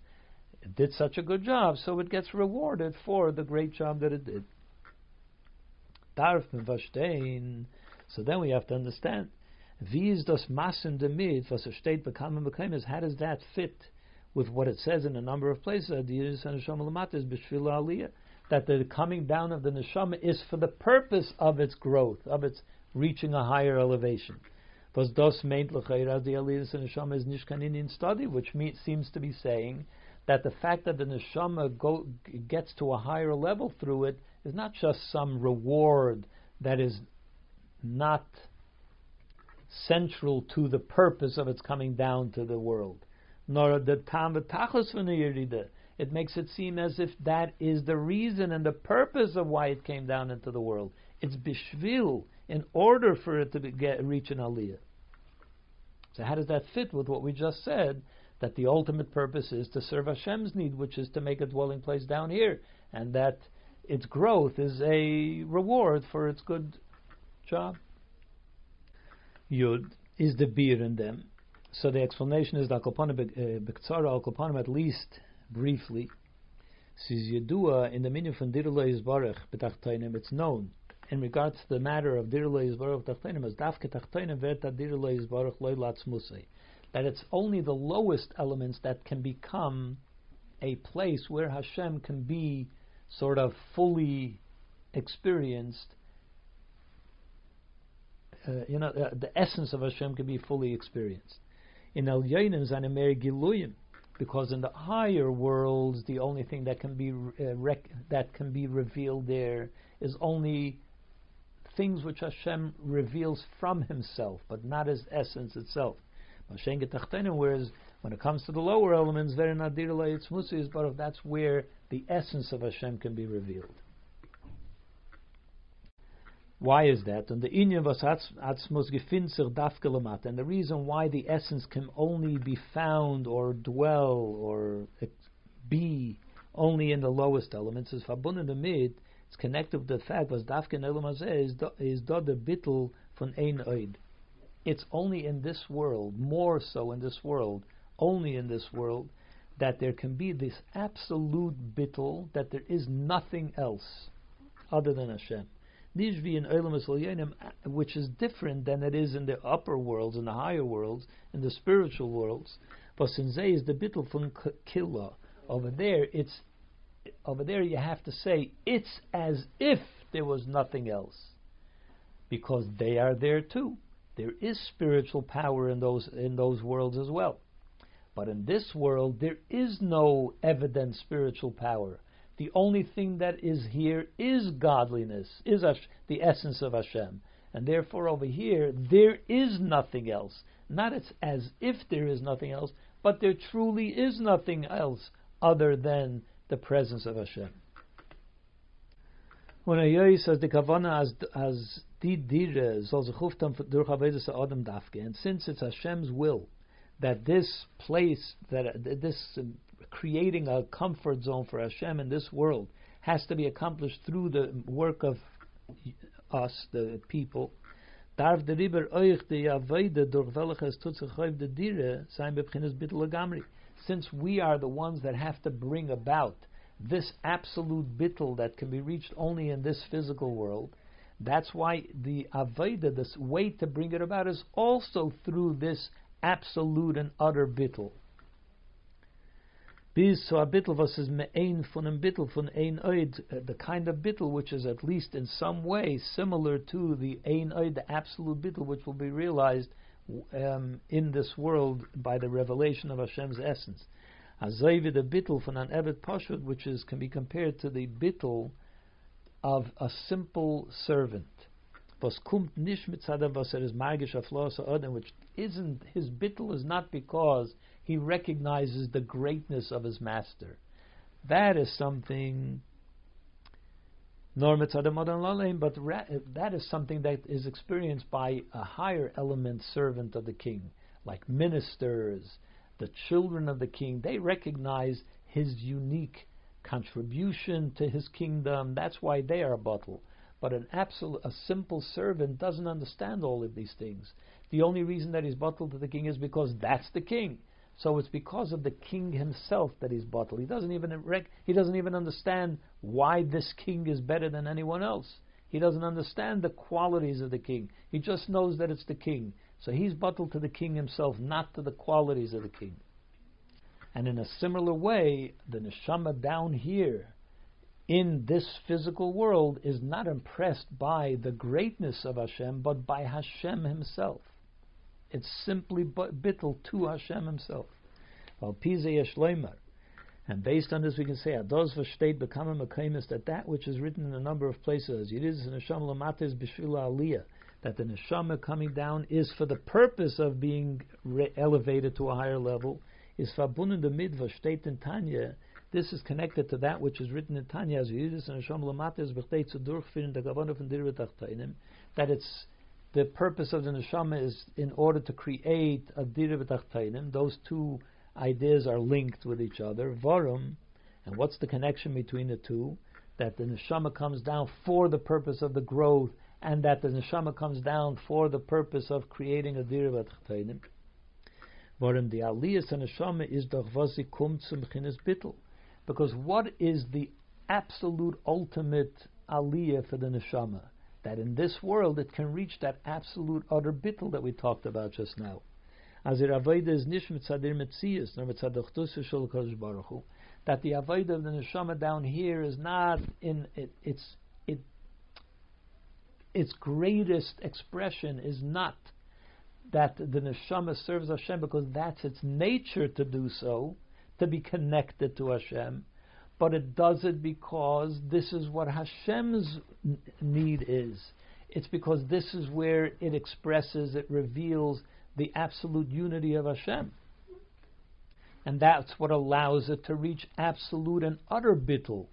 A: It did such a good job, so it gets rewarded for the great job that it did. Darf So then we have to understand. Wie ist das Massen damit, was er steht, bekommen bekommen is, how does that fit with what it says in a number of places, that the coming down of the neshama is for the purpose of its growth, of its reaching a higher elevation. Was das meint l'chayra the aliyas and neshama is nishkanin in study, which seems to be saying that the fact that the neshama go, gets to a higher level through it is not just some reward that is not central to the purpose of its coming down to the world. Nor the tam It makes it seem as if that is the reason and the purpose of why it came down into the world. It's bishvil in order for it to get, reach an aliyah. So how does that fit with what we just said? That the ultimate purpose is to serve Hashem's need, which is to make a dwelling place down here, and that its growth is a reward for its good job. Yud is the beer in them. So the explanation is that Alkopanim, uh, at least briefly, says Yedua in the menu from Dirla Yisbarach b'tachtainim, it's known in regards to the matter of Dirla Yisbarach b'tachtainim as Dafke tachtainim verta Dirla Yisbarach loy latzmusei. That it's only the lowest elements that can become a place where Hashem can be sort of fully experienced uh, you know, uh, the essence of Hashem can be fully experienced. In El Yonim Zanemer Giluyim, because in the higher worlds, the only thing that can be uh, rec- that can be revealed there is only things which Hashem reveals from Himself, but not His essence itself. Whereas when it comes to the lower elements, but that's where the essence of Hashem can be revealed. Why is that? And the And the reason why the essence can only be found or dwell or be only in the lowest elements is damit. It's connected with the fact was dafke is is do the bittel von ein oid. It's only in this world, more so in this world, only in this world, that there can be this absolute bittel that there is nothing else other than Hashem. Nishvi in uh, which is different than it is in the upper worlds, in the higher worlds, in the spiritual worlds. But since is the bittul from killa, over there it's over there you have to say it's as if there was nothing else, because they are there too. There is spiritual power in those in those worlds as well. But in this world, there is no evident spiritual power. The only thing that is here is godliness, is the essence of Hashem. And therefore, over here, there is nothing else. Not it's as if there is nothing else, but there truly is nothing else other than the presence of Hashem. When says the kavana as as die dire soll sich durch Adam dafke, and since it's Hashem's will that this place that uh, this uh, creating a comfort zone for Hashem in this world has to be accomplished through the work of us, the people. Darf der euch durch welches tut sich dire sein Since we are the ones that have to bring about this absolute bittel that can be reached only in this physical world, that's why the avodah, this way to bring it about, is also through this absolute and utter bittel. Bis so a bittel was is me'ein von a bittel von ein oid, uh, the kind of bittel which is at least in some way similar to the ein oid, the absolute bittel which will be realized um, in this world by the revelation of Hashem's essence. Azoivid a bittel von an evet pashut, which is can be compared to the bittel of a simple servant. Was kumt nicht mit was er is magisch auf which isn't his bittel is not because he recognizes the greatness of his master. That is something. But that is something that is experienced by a higher element servant of the king, like ministers, the children of the king. They recognize his unique contribution to his kingdom. That's why they are bottle. But an absolute, a simple servant doesn't understand all of these things. The only reason that he's bottled to the king is because that's the king. So it's because of the king himself that he's bottled. He doesn't even he doesn't even understand why this king is better than anyone else. He doesn't understand the qualities of the king. He just knows that it's the king. So he's bottled to the king himself, not to the qualities of the king. And in a similar way, the neshama down here in this physical world is not impressed by the greatness of Hashem, but by Hashem himself. It's simply bittel to Hashem Himself. And based on this, we can say, Ados v'shteit bekama mekaymis, that that which is written in a number of places, Yiriz and Hashem lamatis b'shvila aliyah, that the neshama coming down is for the purpose of being re- elevated to a higher level, is verbunden damit, was steht in Tanya, this is connected to that which is written in Tanya, as Yidis and Hashem Lamata is b'chtei zu durchführen der Gavana von Dirvet Achtainim, that it's the purpose of the neshama is in order to create a Dirvet Achtainim. Those two ideas are linked with each other. Varum, and what's the connection between the two? That the neshama comes down for the purpose of the growth, and that the neshama comes down for the purpose of creating a Dirvet Achtainim. Varum, the aliyas and neshama is kommt zum Chines Bittel. Because what is the absolute ultimate aliyah for the neshama? That in this world it can reach that absolute utter bittel that we talked about just now. That the avoida of the neshama down here is not in it, its it its greatest expression is not that the neshama serves Hashem because that's its nature to do so, to be connected to Hashem, but it does it because this is what Hashem's need is. It's because this is where it expresses, it reveals the absolute unity of Hashem. And that's what allows it to reach absolute and utter bittul.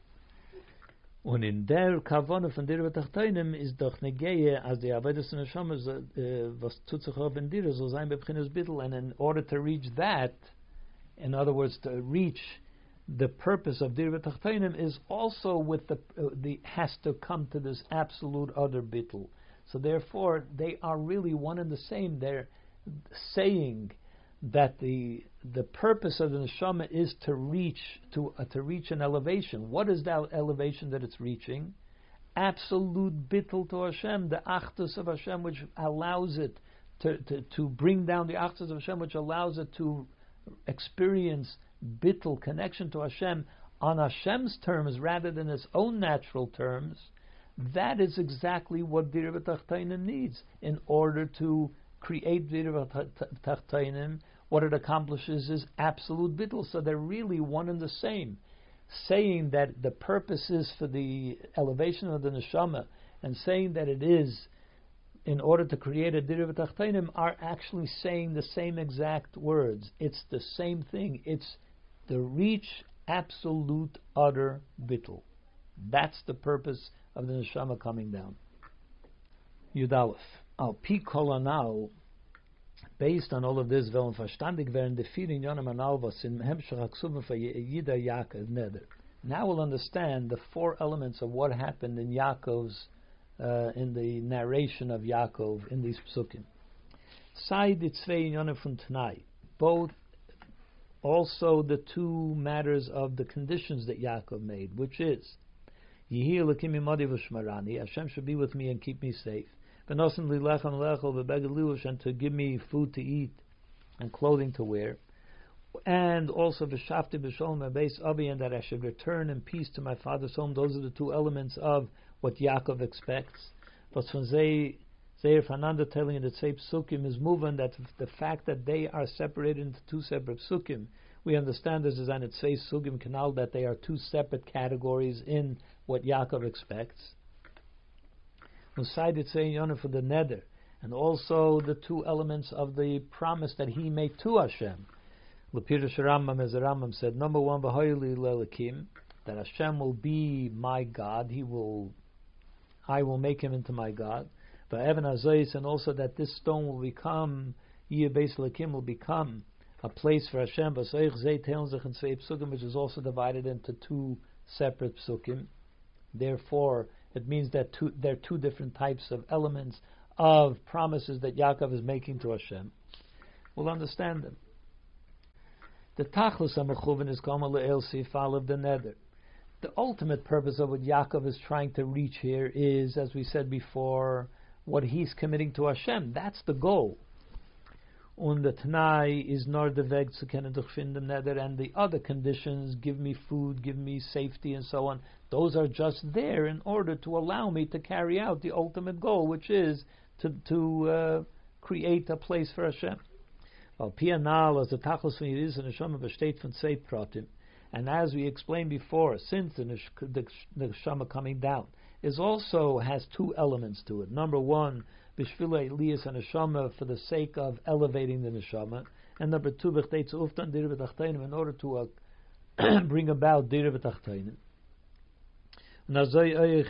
A: Und in der Kavone von dir Betachteinem ist doch negeje, als die Avodas Neshama, äh, was tut sich auf in dir, so sein bebchines bittul, and in order to reach that, in other words, to reach the purpose of Dirva Tachtainim is also with the uh, the has to come to this absolute other bittul. So therefore, they are really one and the same. They're saying that the the purpose of the neshama is to reach to uh, to reach an elevation. What is that elevation that it's reaching? Absolute bittul to Hashem, the achdus of Hashem, which allows it to, to, to bring down the achdus of Hashem, which allows it to experience bittul connection to Hashem on Hashem's terms rather than its own natural terms, that is exactly what Dirva Tachtainim needs in order to create Dirva Tachtainim. What it accomplishes is absolute bittul. So they're really one and the same. Saying that the purpose is for the elevation of the neshama and saying that it is in order to create a Dirva Tachtainim are actually saying the same exact words. It's the same thing. It's the reach absolute utter bittul. That's the purpose of the neshama coming down. Yudalef. Al pi now, based on all of this, wenn verstandig werden die vier Inyonim an in Hemshach HaKsuvim for Yida Yaakov Neder. Now we'll understand the four elements of what happened in Yaakov's, uh, in the narration of Yaakov in these psukim. Side the zwei Inyonim from tonight, both also the two matters of the conditions that Yaakov made, which is Hashem should be with me and keep me safe. And to give me food to eat and clothing to wear. And also V'shafti b'sholem base avi, and that I should return in peace to my father's home. Those are the two elements of what Yaakov expects. But from Zeir Fernando telling that Seip psukim is moving that the fact that they are separated into two separate psukim we understand this is an Itzvei Sugim Canal that they are two separate categories in what Yaakov expects. Itzvei Yonah for the Neder, and also the two elements of the promise that he made to Hashem. Lapirush Rambam, as the Rambam said, number one, B'hoyli Lelakim, that Hashem will be my God. He will, I will make him into my God. And also that this stone will become, Yeh Beis Lakim will become a place for Hashem, which is also divided into two separate psukim. Therefore, it means that two, there are two different types of elements of promises that Yaakov is making to Hashem. We'll understand them. The tachlis amachuvin is kamal le'el sifal of the nether. The ultimate purpose of what Yaakov is trying to reach here is, as we said before, what he's committing to Hashem. That's the goal. Und the Tanai is nor the Weg zu nether, and the other conditions, give me food, give me safety, and so on, those are just there in order to allow me to carry out the ultimate goal, which is to, to uh, create a place for Hashem. Well, Pianal, as the Tachlis von Yidis and Hashem besteht von zwei Pratim, and as we explained before, since the, the, the Neshama coming down is also has two elements to it. Number one, bishvila elias and neshama for the sake of elevating the neshama, and number two, b'chteitz uftan dir v'tachteinim in order to uh, bring about dir v'tachteinim. Nazoi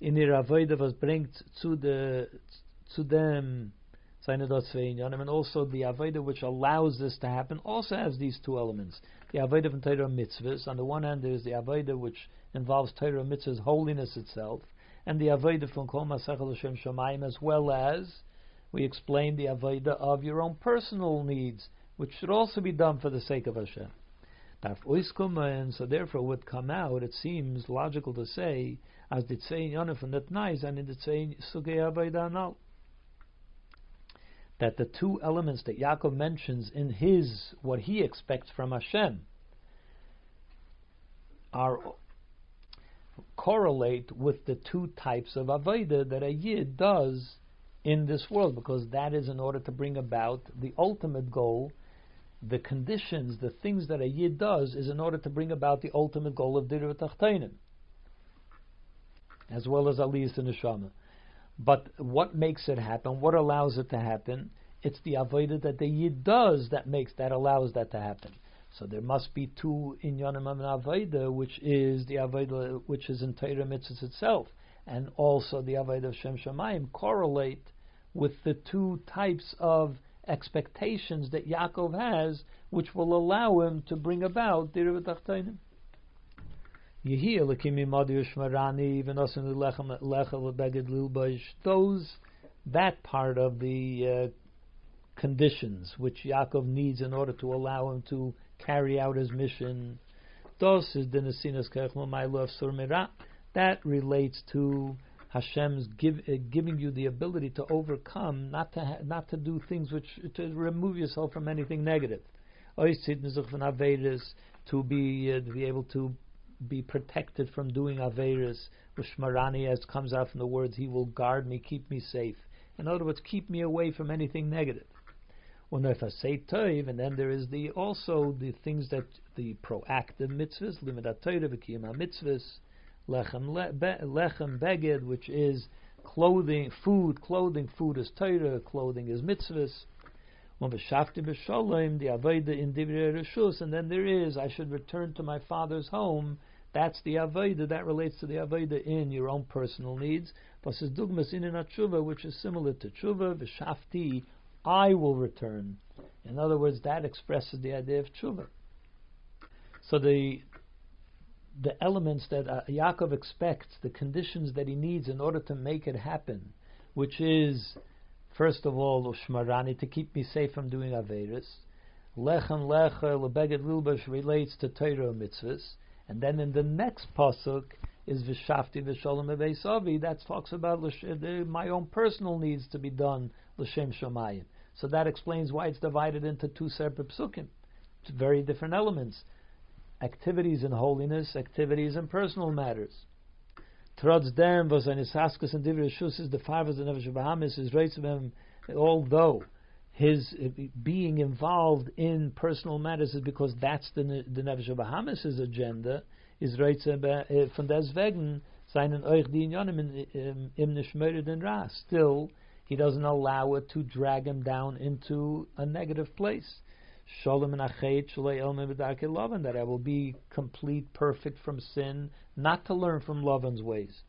A: in ihr Avoide was bringt zu the zu them and also the Avoide which allows this to happen also has these two elements. The Avoide from Torah mitzvahs. On the one hand, there is the Avoide which involves Torah mitzvahs holiness itself, and the Avodah from Kol Masechel Hashem Shemayim, as well as we explained the Avodah of your own personal needs, which should also be done for the sake of Hashem. And so therefore would come out, it seems logical to say, as the Tzein Yonah from that nice and in the Sugei Avodah. That the two elements that Yaakov mentions in his, what he expects from Hashem, are correlate with the two types of avodah that a yid does in this world, because that is in order to bring about the ultimate goal. The conditions, the things that a yid does, is in order to bring about the ultimate goal of Tachtainim, as well as Aliyah and Neshama. But what makes it happen? What allows it to happen? It's the avodah that the yid does that makes that allows that to happen. So there must be two inyanim of avodah, which is the avodah which is in Torah mitzvahs itself, and also the avodah of Shem Shemayim correlate with the two types of expectations that Yaakov has, which will allow him to bring about the B'Tachtainim. Those, that part of the uh, conditions which Yaakov needs in order to allow him to carry out his mission. That relates to Hashem's give, uh, giving you the ability to overcome, not to ha- not to do things which to remove yourself from anything negative. To be uh, to be able to be protected from doing averis. Shmarani, as comes out from the words, He will guard me, keep me safe. In other words, keep me away from anything negative. And then there is the also the things that the proactive mitzvahs, limitat Torah, mitzvahs, lechem lechem beged, which is clothing, food, clothing, food is Torah, clothing is mitzvahs. The avodah in divrei reshus, and then there is I should return to my father's home. That's the avodah that relates to the avodah in your own personal needs. Says dugmas in tshuva, which is similar to tshuva, v'shafti I will return. In other words, that expresses the idea of tshuva. So the the elements that uh, Yaakov expects, the conditions that he needs in order to make it happen, which is first of all ushmarani to keep me safe from doing averis. Lechem lecha lebeged lilbash relates to Torah mitzvahs, and then in the next pasuk is v'shafti v'sholem evesavi. That talks about uh, my own personal needs to be done l'shem shomayim. So that explains why it's divided into two separate psukim. It's very different elements. Activities in holiness, activities in personal matters. Trotzdem was ein Ishaskas and Divrei Shus is the five of the Nefesh Bahamis is him, although his uh, being involved in personal matters is because that's the the Nefesh Bahamis' agenda, is von deswegen seinen euch die Inyanim im Nishmered Ra. Still, he doesn't allow it to drag him down into a negative place. Shalom and that I will be complete, perfect from sin, not to learn from Lavan's ways.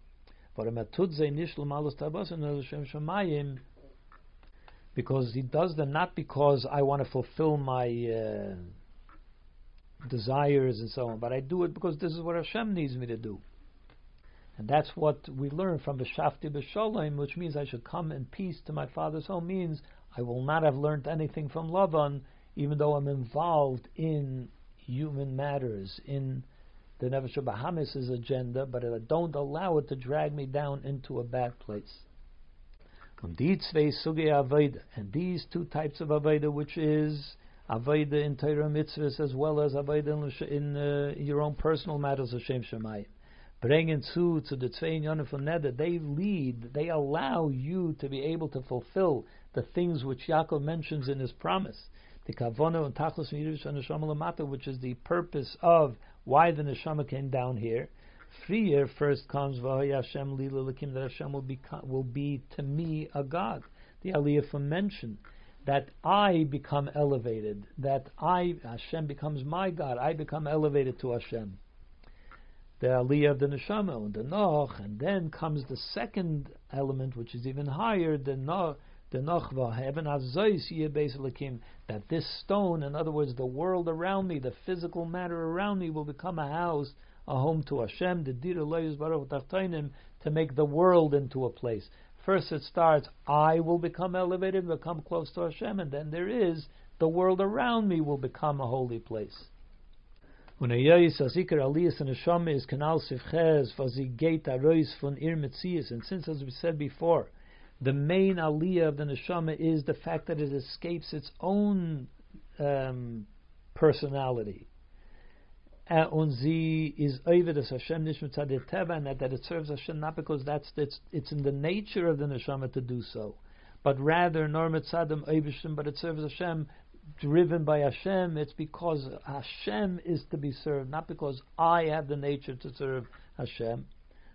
A: Because he does them not because I want to fulfill my uh, desires and so on, but I do it because this is what Hashem needs me to do. And that's what we learn from the Shafti B'Shalom, which means I should come in peace to my father's home, means I will not have learned anything from Lavan, even though I'm involved in human matters, in the Nefesh Bahamis' agenda, but I don't allow it to drag me down into a bad place. And these two types of Aveda, which is Aveda in Torah mitzvahs as well as Aveda in, in uh, your own personal matters of Shem Shemayim bringen zu to the zwei Inyanim from Neder, they lead, they allow you to be able to fulfill the things which Yaakov mentions in his promise. The kavona and tachlis neshama which is the purpose of why the neshama came down here. Freer first comes Hashem lila that Hashem will be will be to me a God. the Aliyah from mention, that I become elevated, that I, Hashem becomes my God, I become elevated to Hashem. The Aliyah of the Neshama and the Noch, and then comes the second element, which is even higher, the Noch, the Nochva, heaven that this stone, in other words, the world around me, the physical matter around me, will become a house, a home to Hashem, the Dira Baruch to make the world into a place. First it starts, I will become elevated, become close to Hashem, and then there is, the world around me will become a holy place. When a Yais Azikar Aliyas and Hashem is Kanal Sivches, Vazigate Arois von Ir and since, as we said before, the main aliyah of the neshama is the fact that it escapes its own um, personality. Sie is as Hashem nicht mit teva, and that, that it serves Hashem not because that's it's, it's in the nature of the neshama to do so, but rather nor mitzadam oivishim, but it serves Hashem driven by Hashem. It's because Hashem is to be served, not because I have the nature to serve Hashem.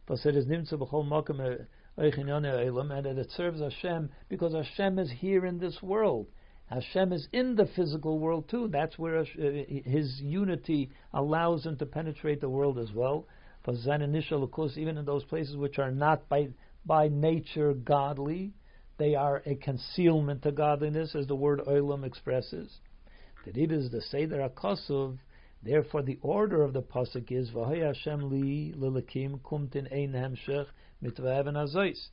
A: But is nimtza b'chol makom and that it serves Hashem because Hashem is here in this world. Hashem is in the physical world too. That's where uh, His unity allows Him to penetrate the world as well. For Zan initial, of course, even in those places which are not by by nature godly, they are a concealment to godliness, as the word oilam expresses. The Rebbe is the Seder HaKosov, therefore the order of the Pasuk is, V'hoy Hashem li lilikim kumtin ein hemshech mitzvah and azois.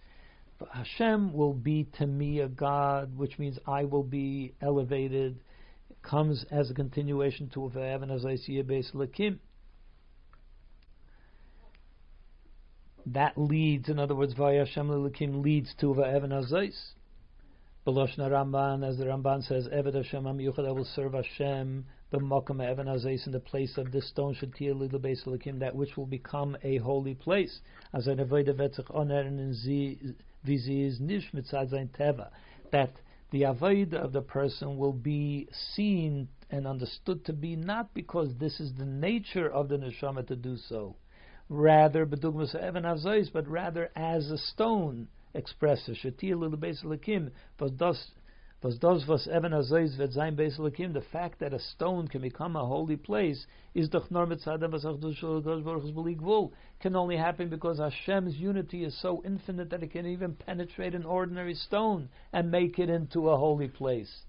A: Hashem will be to me a God, which means I will be elevated. it comes as a continuation to Vav and Azois Yebes Lakim. That leads, in other words, Vaya Hashem Lakim leads to Vav and Azois. Beloshna Ramban, as the Ramban says, Eved Hashem I will serve Hashem the Makam Evan in the place of this stone Shatir Lila Beis that which will become a holy place. As an Avodah Vetzach Oner and Vizi is Nish Mitzad Zain Teva. That the avoid of the person will be seen and understood to be not because this is the nature of the neshama to do so, rather bedugmas azais, but rather as a stone expresses shatir beis lakim, but thus the fact that a stone can become a holy place is auch can only happen because Hashem's unity is so infinite that it can even penetrate an ordinary stone and make it into a holy place.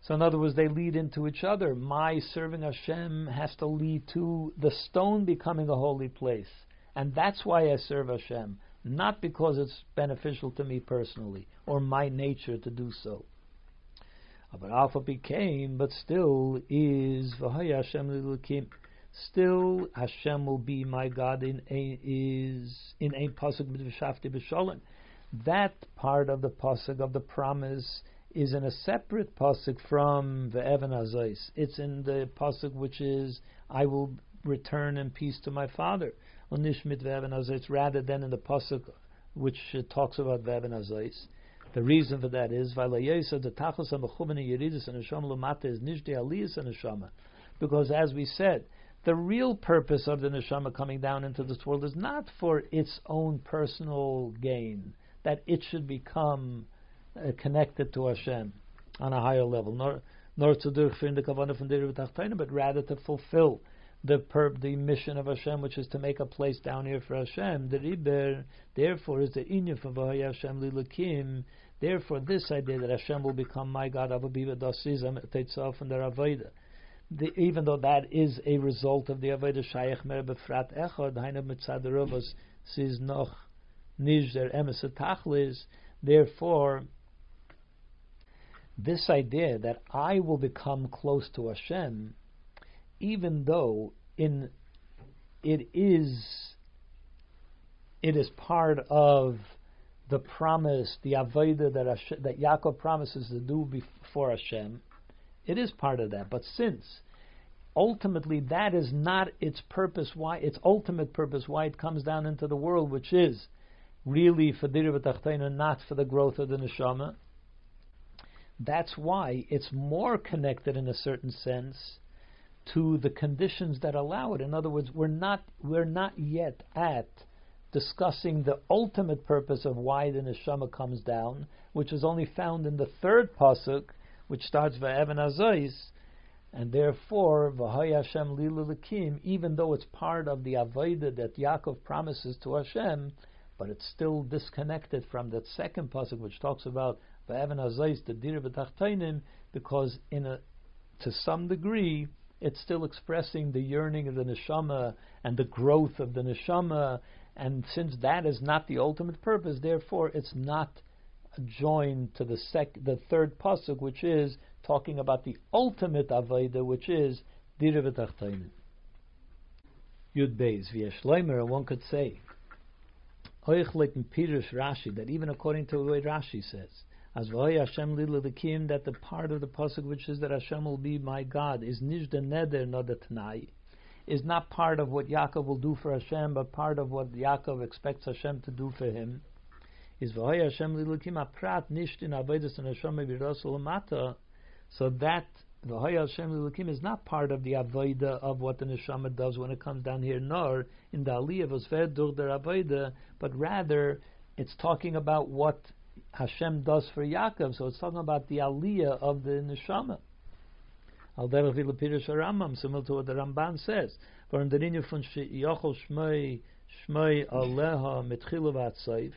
A: So in other words, they lead into each other. My serving Hashem has to lead to the stone becoming a holy place. And that's why I serve Hashem not because it's beneficial to me personally or my nature to do so. But Alpha became, but still is Hashem Still, Hashem will be my God in a, is in a pasuk b'v'shafti b'sholem. That part of the pasuk of the promise is in a separate pasuk from the Evan Azois. It's in the pasuk which is I will return in peace to my father und nicht mit Verben rather than in the pasuk which uh, talks about Verben Azois. The reason for that is the and is and neshama, because as we said, the real purpose of the neshama coming down into this world is not for its own personal gain, that it should become uh, connected to Hashem on a higher level, nor nor to durchführen the kavanah from the but rather to fulfill the per, the mission of Hashem, which is to make a place down here for Hashem. The riber, therefore, is the inyuf of Hashem lilakim. Therefore, this idea that Hashem will become my God, Ababiba Dasizam and the Avodah. Even though that is a result of the Avodah Shayach Mer Befrat Echad, Haina Mitzaderovas Siz Noch Nish Der Emes Tachlis. Therefore, this idea that I will become close to Hashem even though in it is it is part of the promise, the avodah that Hashem, that Yaakov promises to do before Hashem. It is part of that, but since ultimately that is not its purpose, why its ultimate purpose, why it comes down into the world, which is really for Dirva not for the growth of the neshama. That's why it's more connected in a certain sense to the conditions that allow it. In other words, we're not we're not yet at discussing the ultimate purpose of why the neshama comes down, which is only found in the third pasuk, which starts Va'evan Azois, and therefore V'hay Hashem Lilu even though it's part of the Avodah that Yaakov promises to Hashem, but it's still disconnected from that second pasuk which talks about Va'evan Azois the Dir because in a to some degree it's still expressing the yearning of the neshama and the growth of the neshama. And since that is not the ultimate purpose, therefore it's not joined to the sec- the third pasuk, which is talking about the ultimate avodah, which is dira v'tachtainim. Yud Beis v'yeshleimer, one could say, Oichlik and Rashi, that even according to the way Rashi says, as Hashem liladikim, that the part of the pasuk which is that Hashem will be my God is the neder not the tnai, is not part of what Yaakov will do for Hashem, but part of what Yaakov expects Hashem to do for him. Is Hashem liladikim aprat nish in avodas and Hashem mata, so that v'hoy Hashem liladikim is not part of the avodah of what the neshama does when it comes down here, nor in the aliyah of dur der avodah, but rather it's talking about what Hashem does for Yaakov. So it's talking about the aliyah of the neshama. Al derech v'lepirish Ramban, similar to what the Ramban says. For in the linear from Yochel Shmei Shmei Aleha Mitchilu V'Atzayif,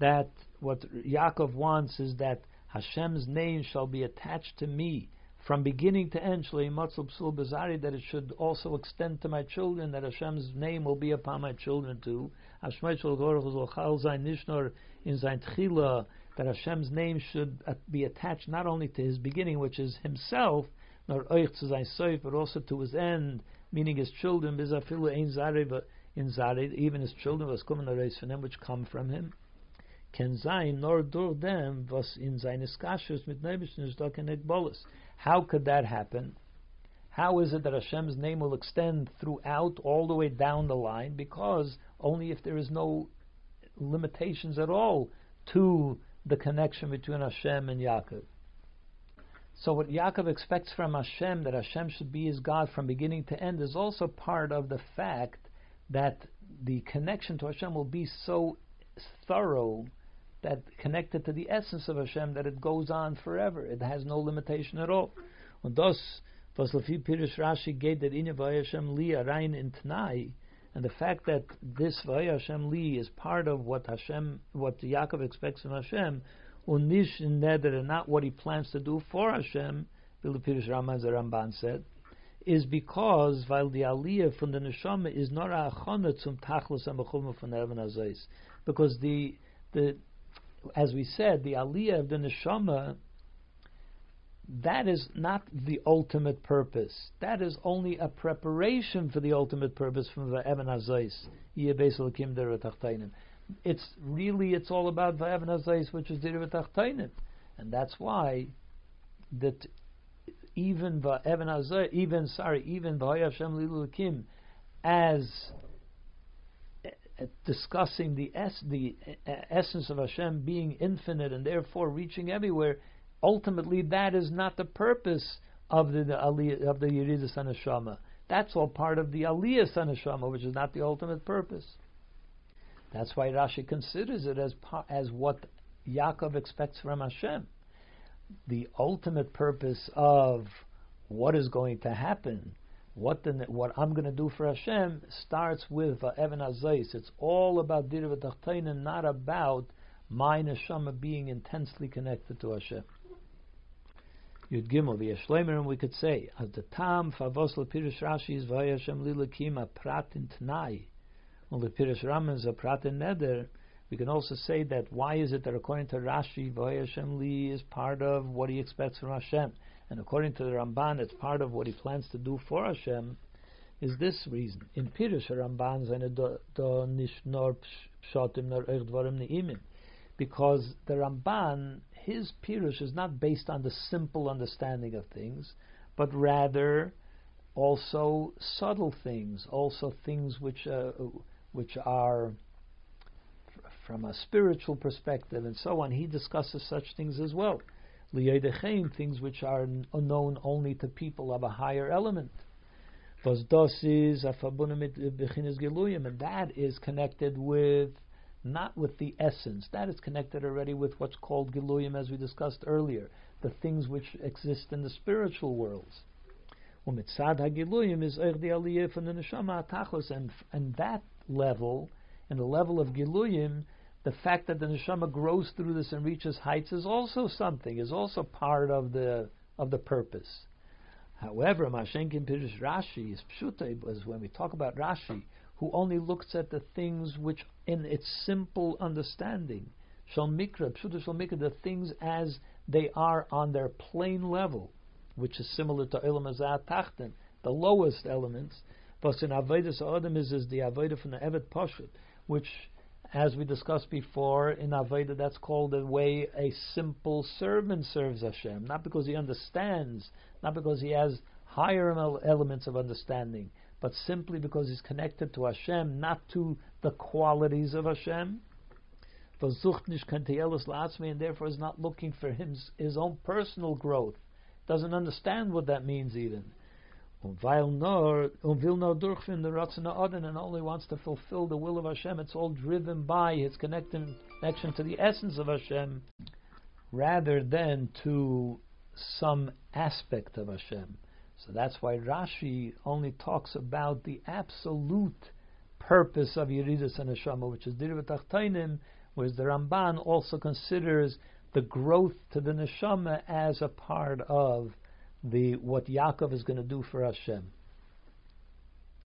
A: that what Yaakov wants is that Hashem's name shall be attached to me from beginning to end, that it should also extend to my children, that Hashem's name will be upon my children too. In that Hashem's name should be attached not only to his beginning, which is himself, nor but also to his end, meaning his children, in even his children, was kommen which come from him. Ken sein nor durch dem, was in seine Skashus mit Nebischen ist doch how could that happen? How is it that Hashem's name will extend throughout, all the way down the line? Because only if there is no limitations at all to the connection between Hashem and Yaakov. So what Yaakov expects from Hashem, that Hashem should be his God from beginning to end, is also part of the fact that the connection to Hashem will be so thorough that connected to the essence of Hashem that it goes on forever. It has no limitation at all. Lafi Pirish Rashi geht der inne Hashem li in Tnai, and the fact that this Vay Hashem li is part of what Hashem, what Yaakov expects from Hashem, und nicht in neder, and not what he plans to do for Hashem, wie Pirish Ramban, the Ramban said, is because while the aliyah from the neshama is not a achana zum tachlis and von Evan because the the as we said, the aliyah of the neshama, that is not the ultimate purpose. That is only a preparation for the ultimate purpose from the Evan Azais. It's really, it's all about the Evan Azais, which is the And that's why that even the Evan Azais, even, sorry, even the Hashem Lilu as eh, eh, discussing the es- the eh, essence of Hashem being infinite and therefore reaching everywhere, ultimately that is not the purpose of the, the aliyah, of the Yeridus Neshama. That's all part of the Aliyah Neshama, which is not the ultimate purpose. That's why Rashi considers it as as what Yaakov expects from Hashem. The ultimate purpose of what is going to happen what the, what I'm going to do for Hashem starts with uh, Evan Azais. It's all about Dira V'Tachtainen, not about my neshama being intensely connected to Hashem. Yud Gimel v'Yeshleimer, and we could say, as the Tam Favos LePirish Rashi is V'Hay Hashem Lilakim a Prat in Tnai, and LePirish Ramban is a Prat in Neder. We can also say that why is it that according to Rashi, V'Hay Hashem Li is part of what he expects from Hashem. And according to the Ramban, it's part of what he plans to do for Hashem, is this reason. In Pirush Ramban seine do nicht pshatim nor dvarim neimim. Because the Ramban, his Pirush is not based on the simple understanding of things, but rather also subtle things, also things which uh, which are from a spiritual perspective and so on. He discusses such things as well things which are unknown only to people of a higher element. Mit geluyim, and that is connected with not with the essence. That is connected already with what's called geluyim, as we discussed earlier, the things which exist in the spiritual worlds. Umitzad hagiluyim is aliyah from the neshama atachos, and and that level, and the level of giluyim, the fact that the neshama grows through this and reaches heights is also something, is also part of the of the purpose. However, Mashenkin Pirush Rashi is pshute, because when we talk about Rashi, who only looks at the things which, in its simple understanding, shal mikra, pshuta shal mikra, the things as they are on their plain level, which is similar to Elam Tachten, the lowest elements. But in Avedis Adam is, is the Aveda from the Evet Pashut, which, as we discussed before, in Aveda that's called the way a simple servant serves Hashem, not because he understands, not because he has higher elements of understanding, but simply because he's connected to Hashem, not to the qualities of Hashem. And therefore is not looking for him, his own personal growth. Doesn't understand what that means even. And only wants to fulfill the will of Hashem. It's all driven by his connection to the essence of Hashem, rather than to some aspect of Hashem. So that's why Rashi only talks about the absolute purpose of Yeridus and Neshama, which is Dirva Tachtainim, whereas the Ramban also considers the growth to the Neshama as a part of the what Yaakov is going to do for Hashem.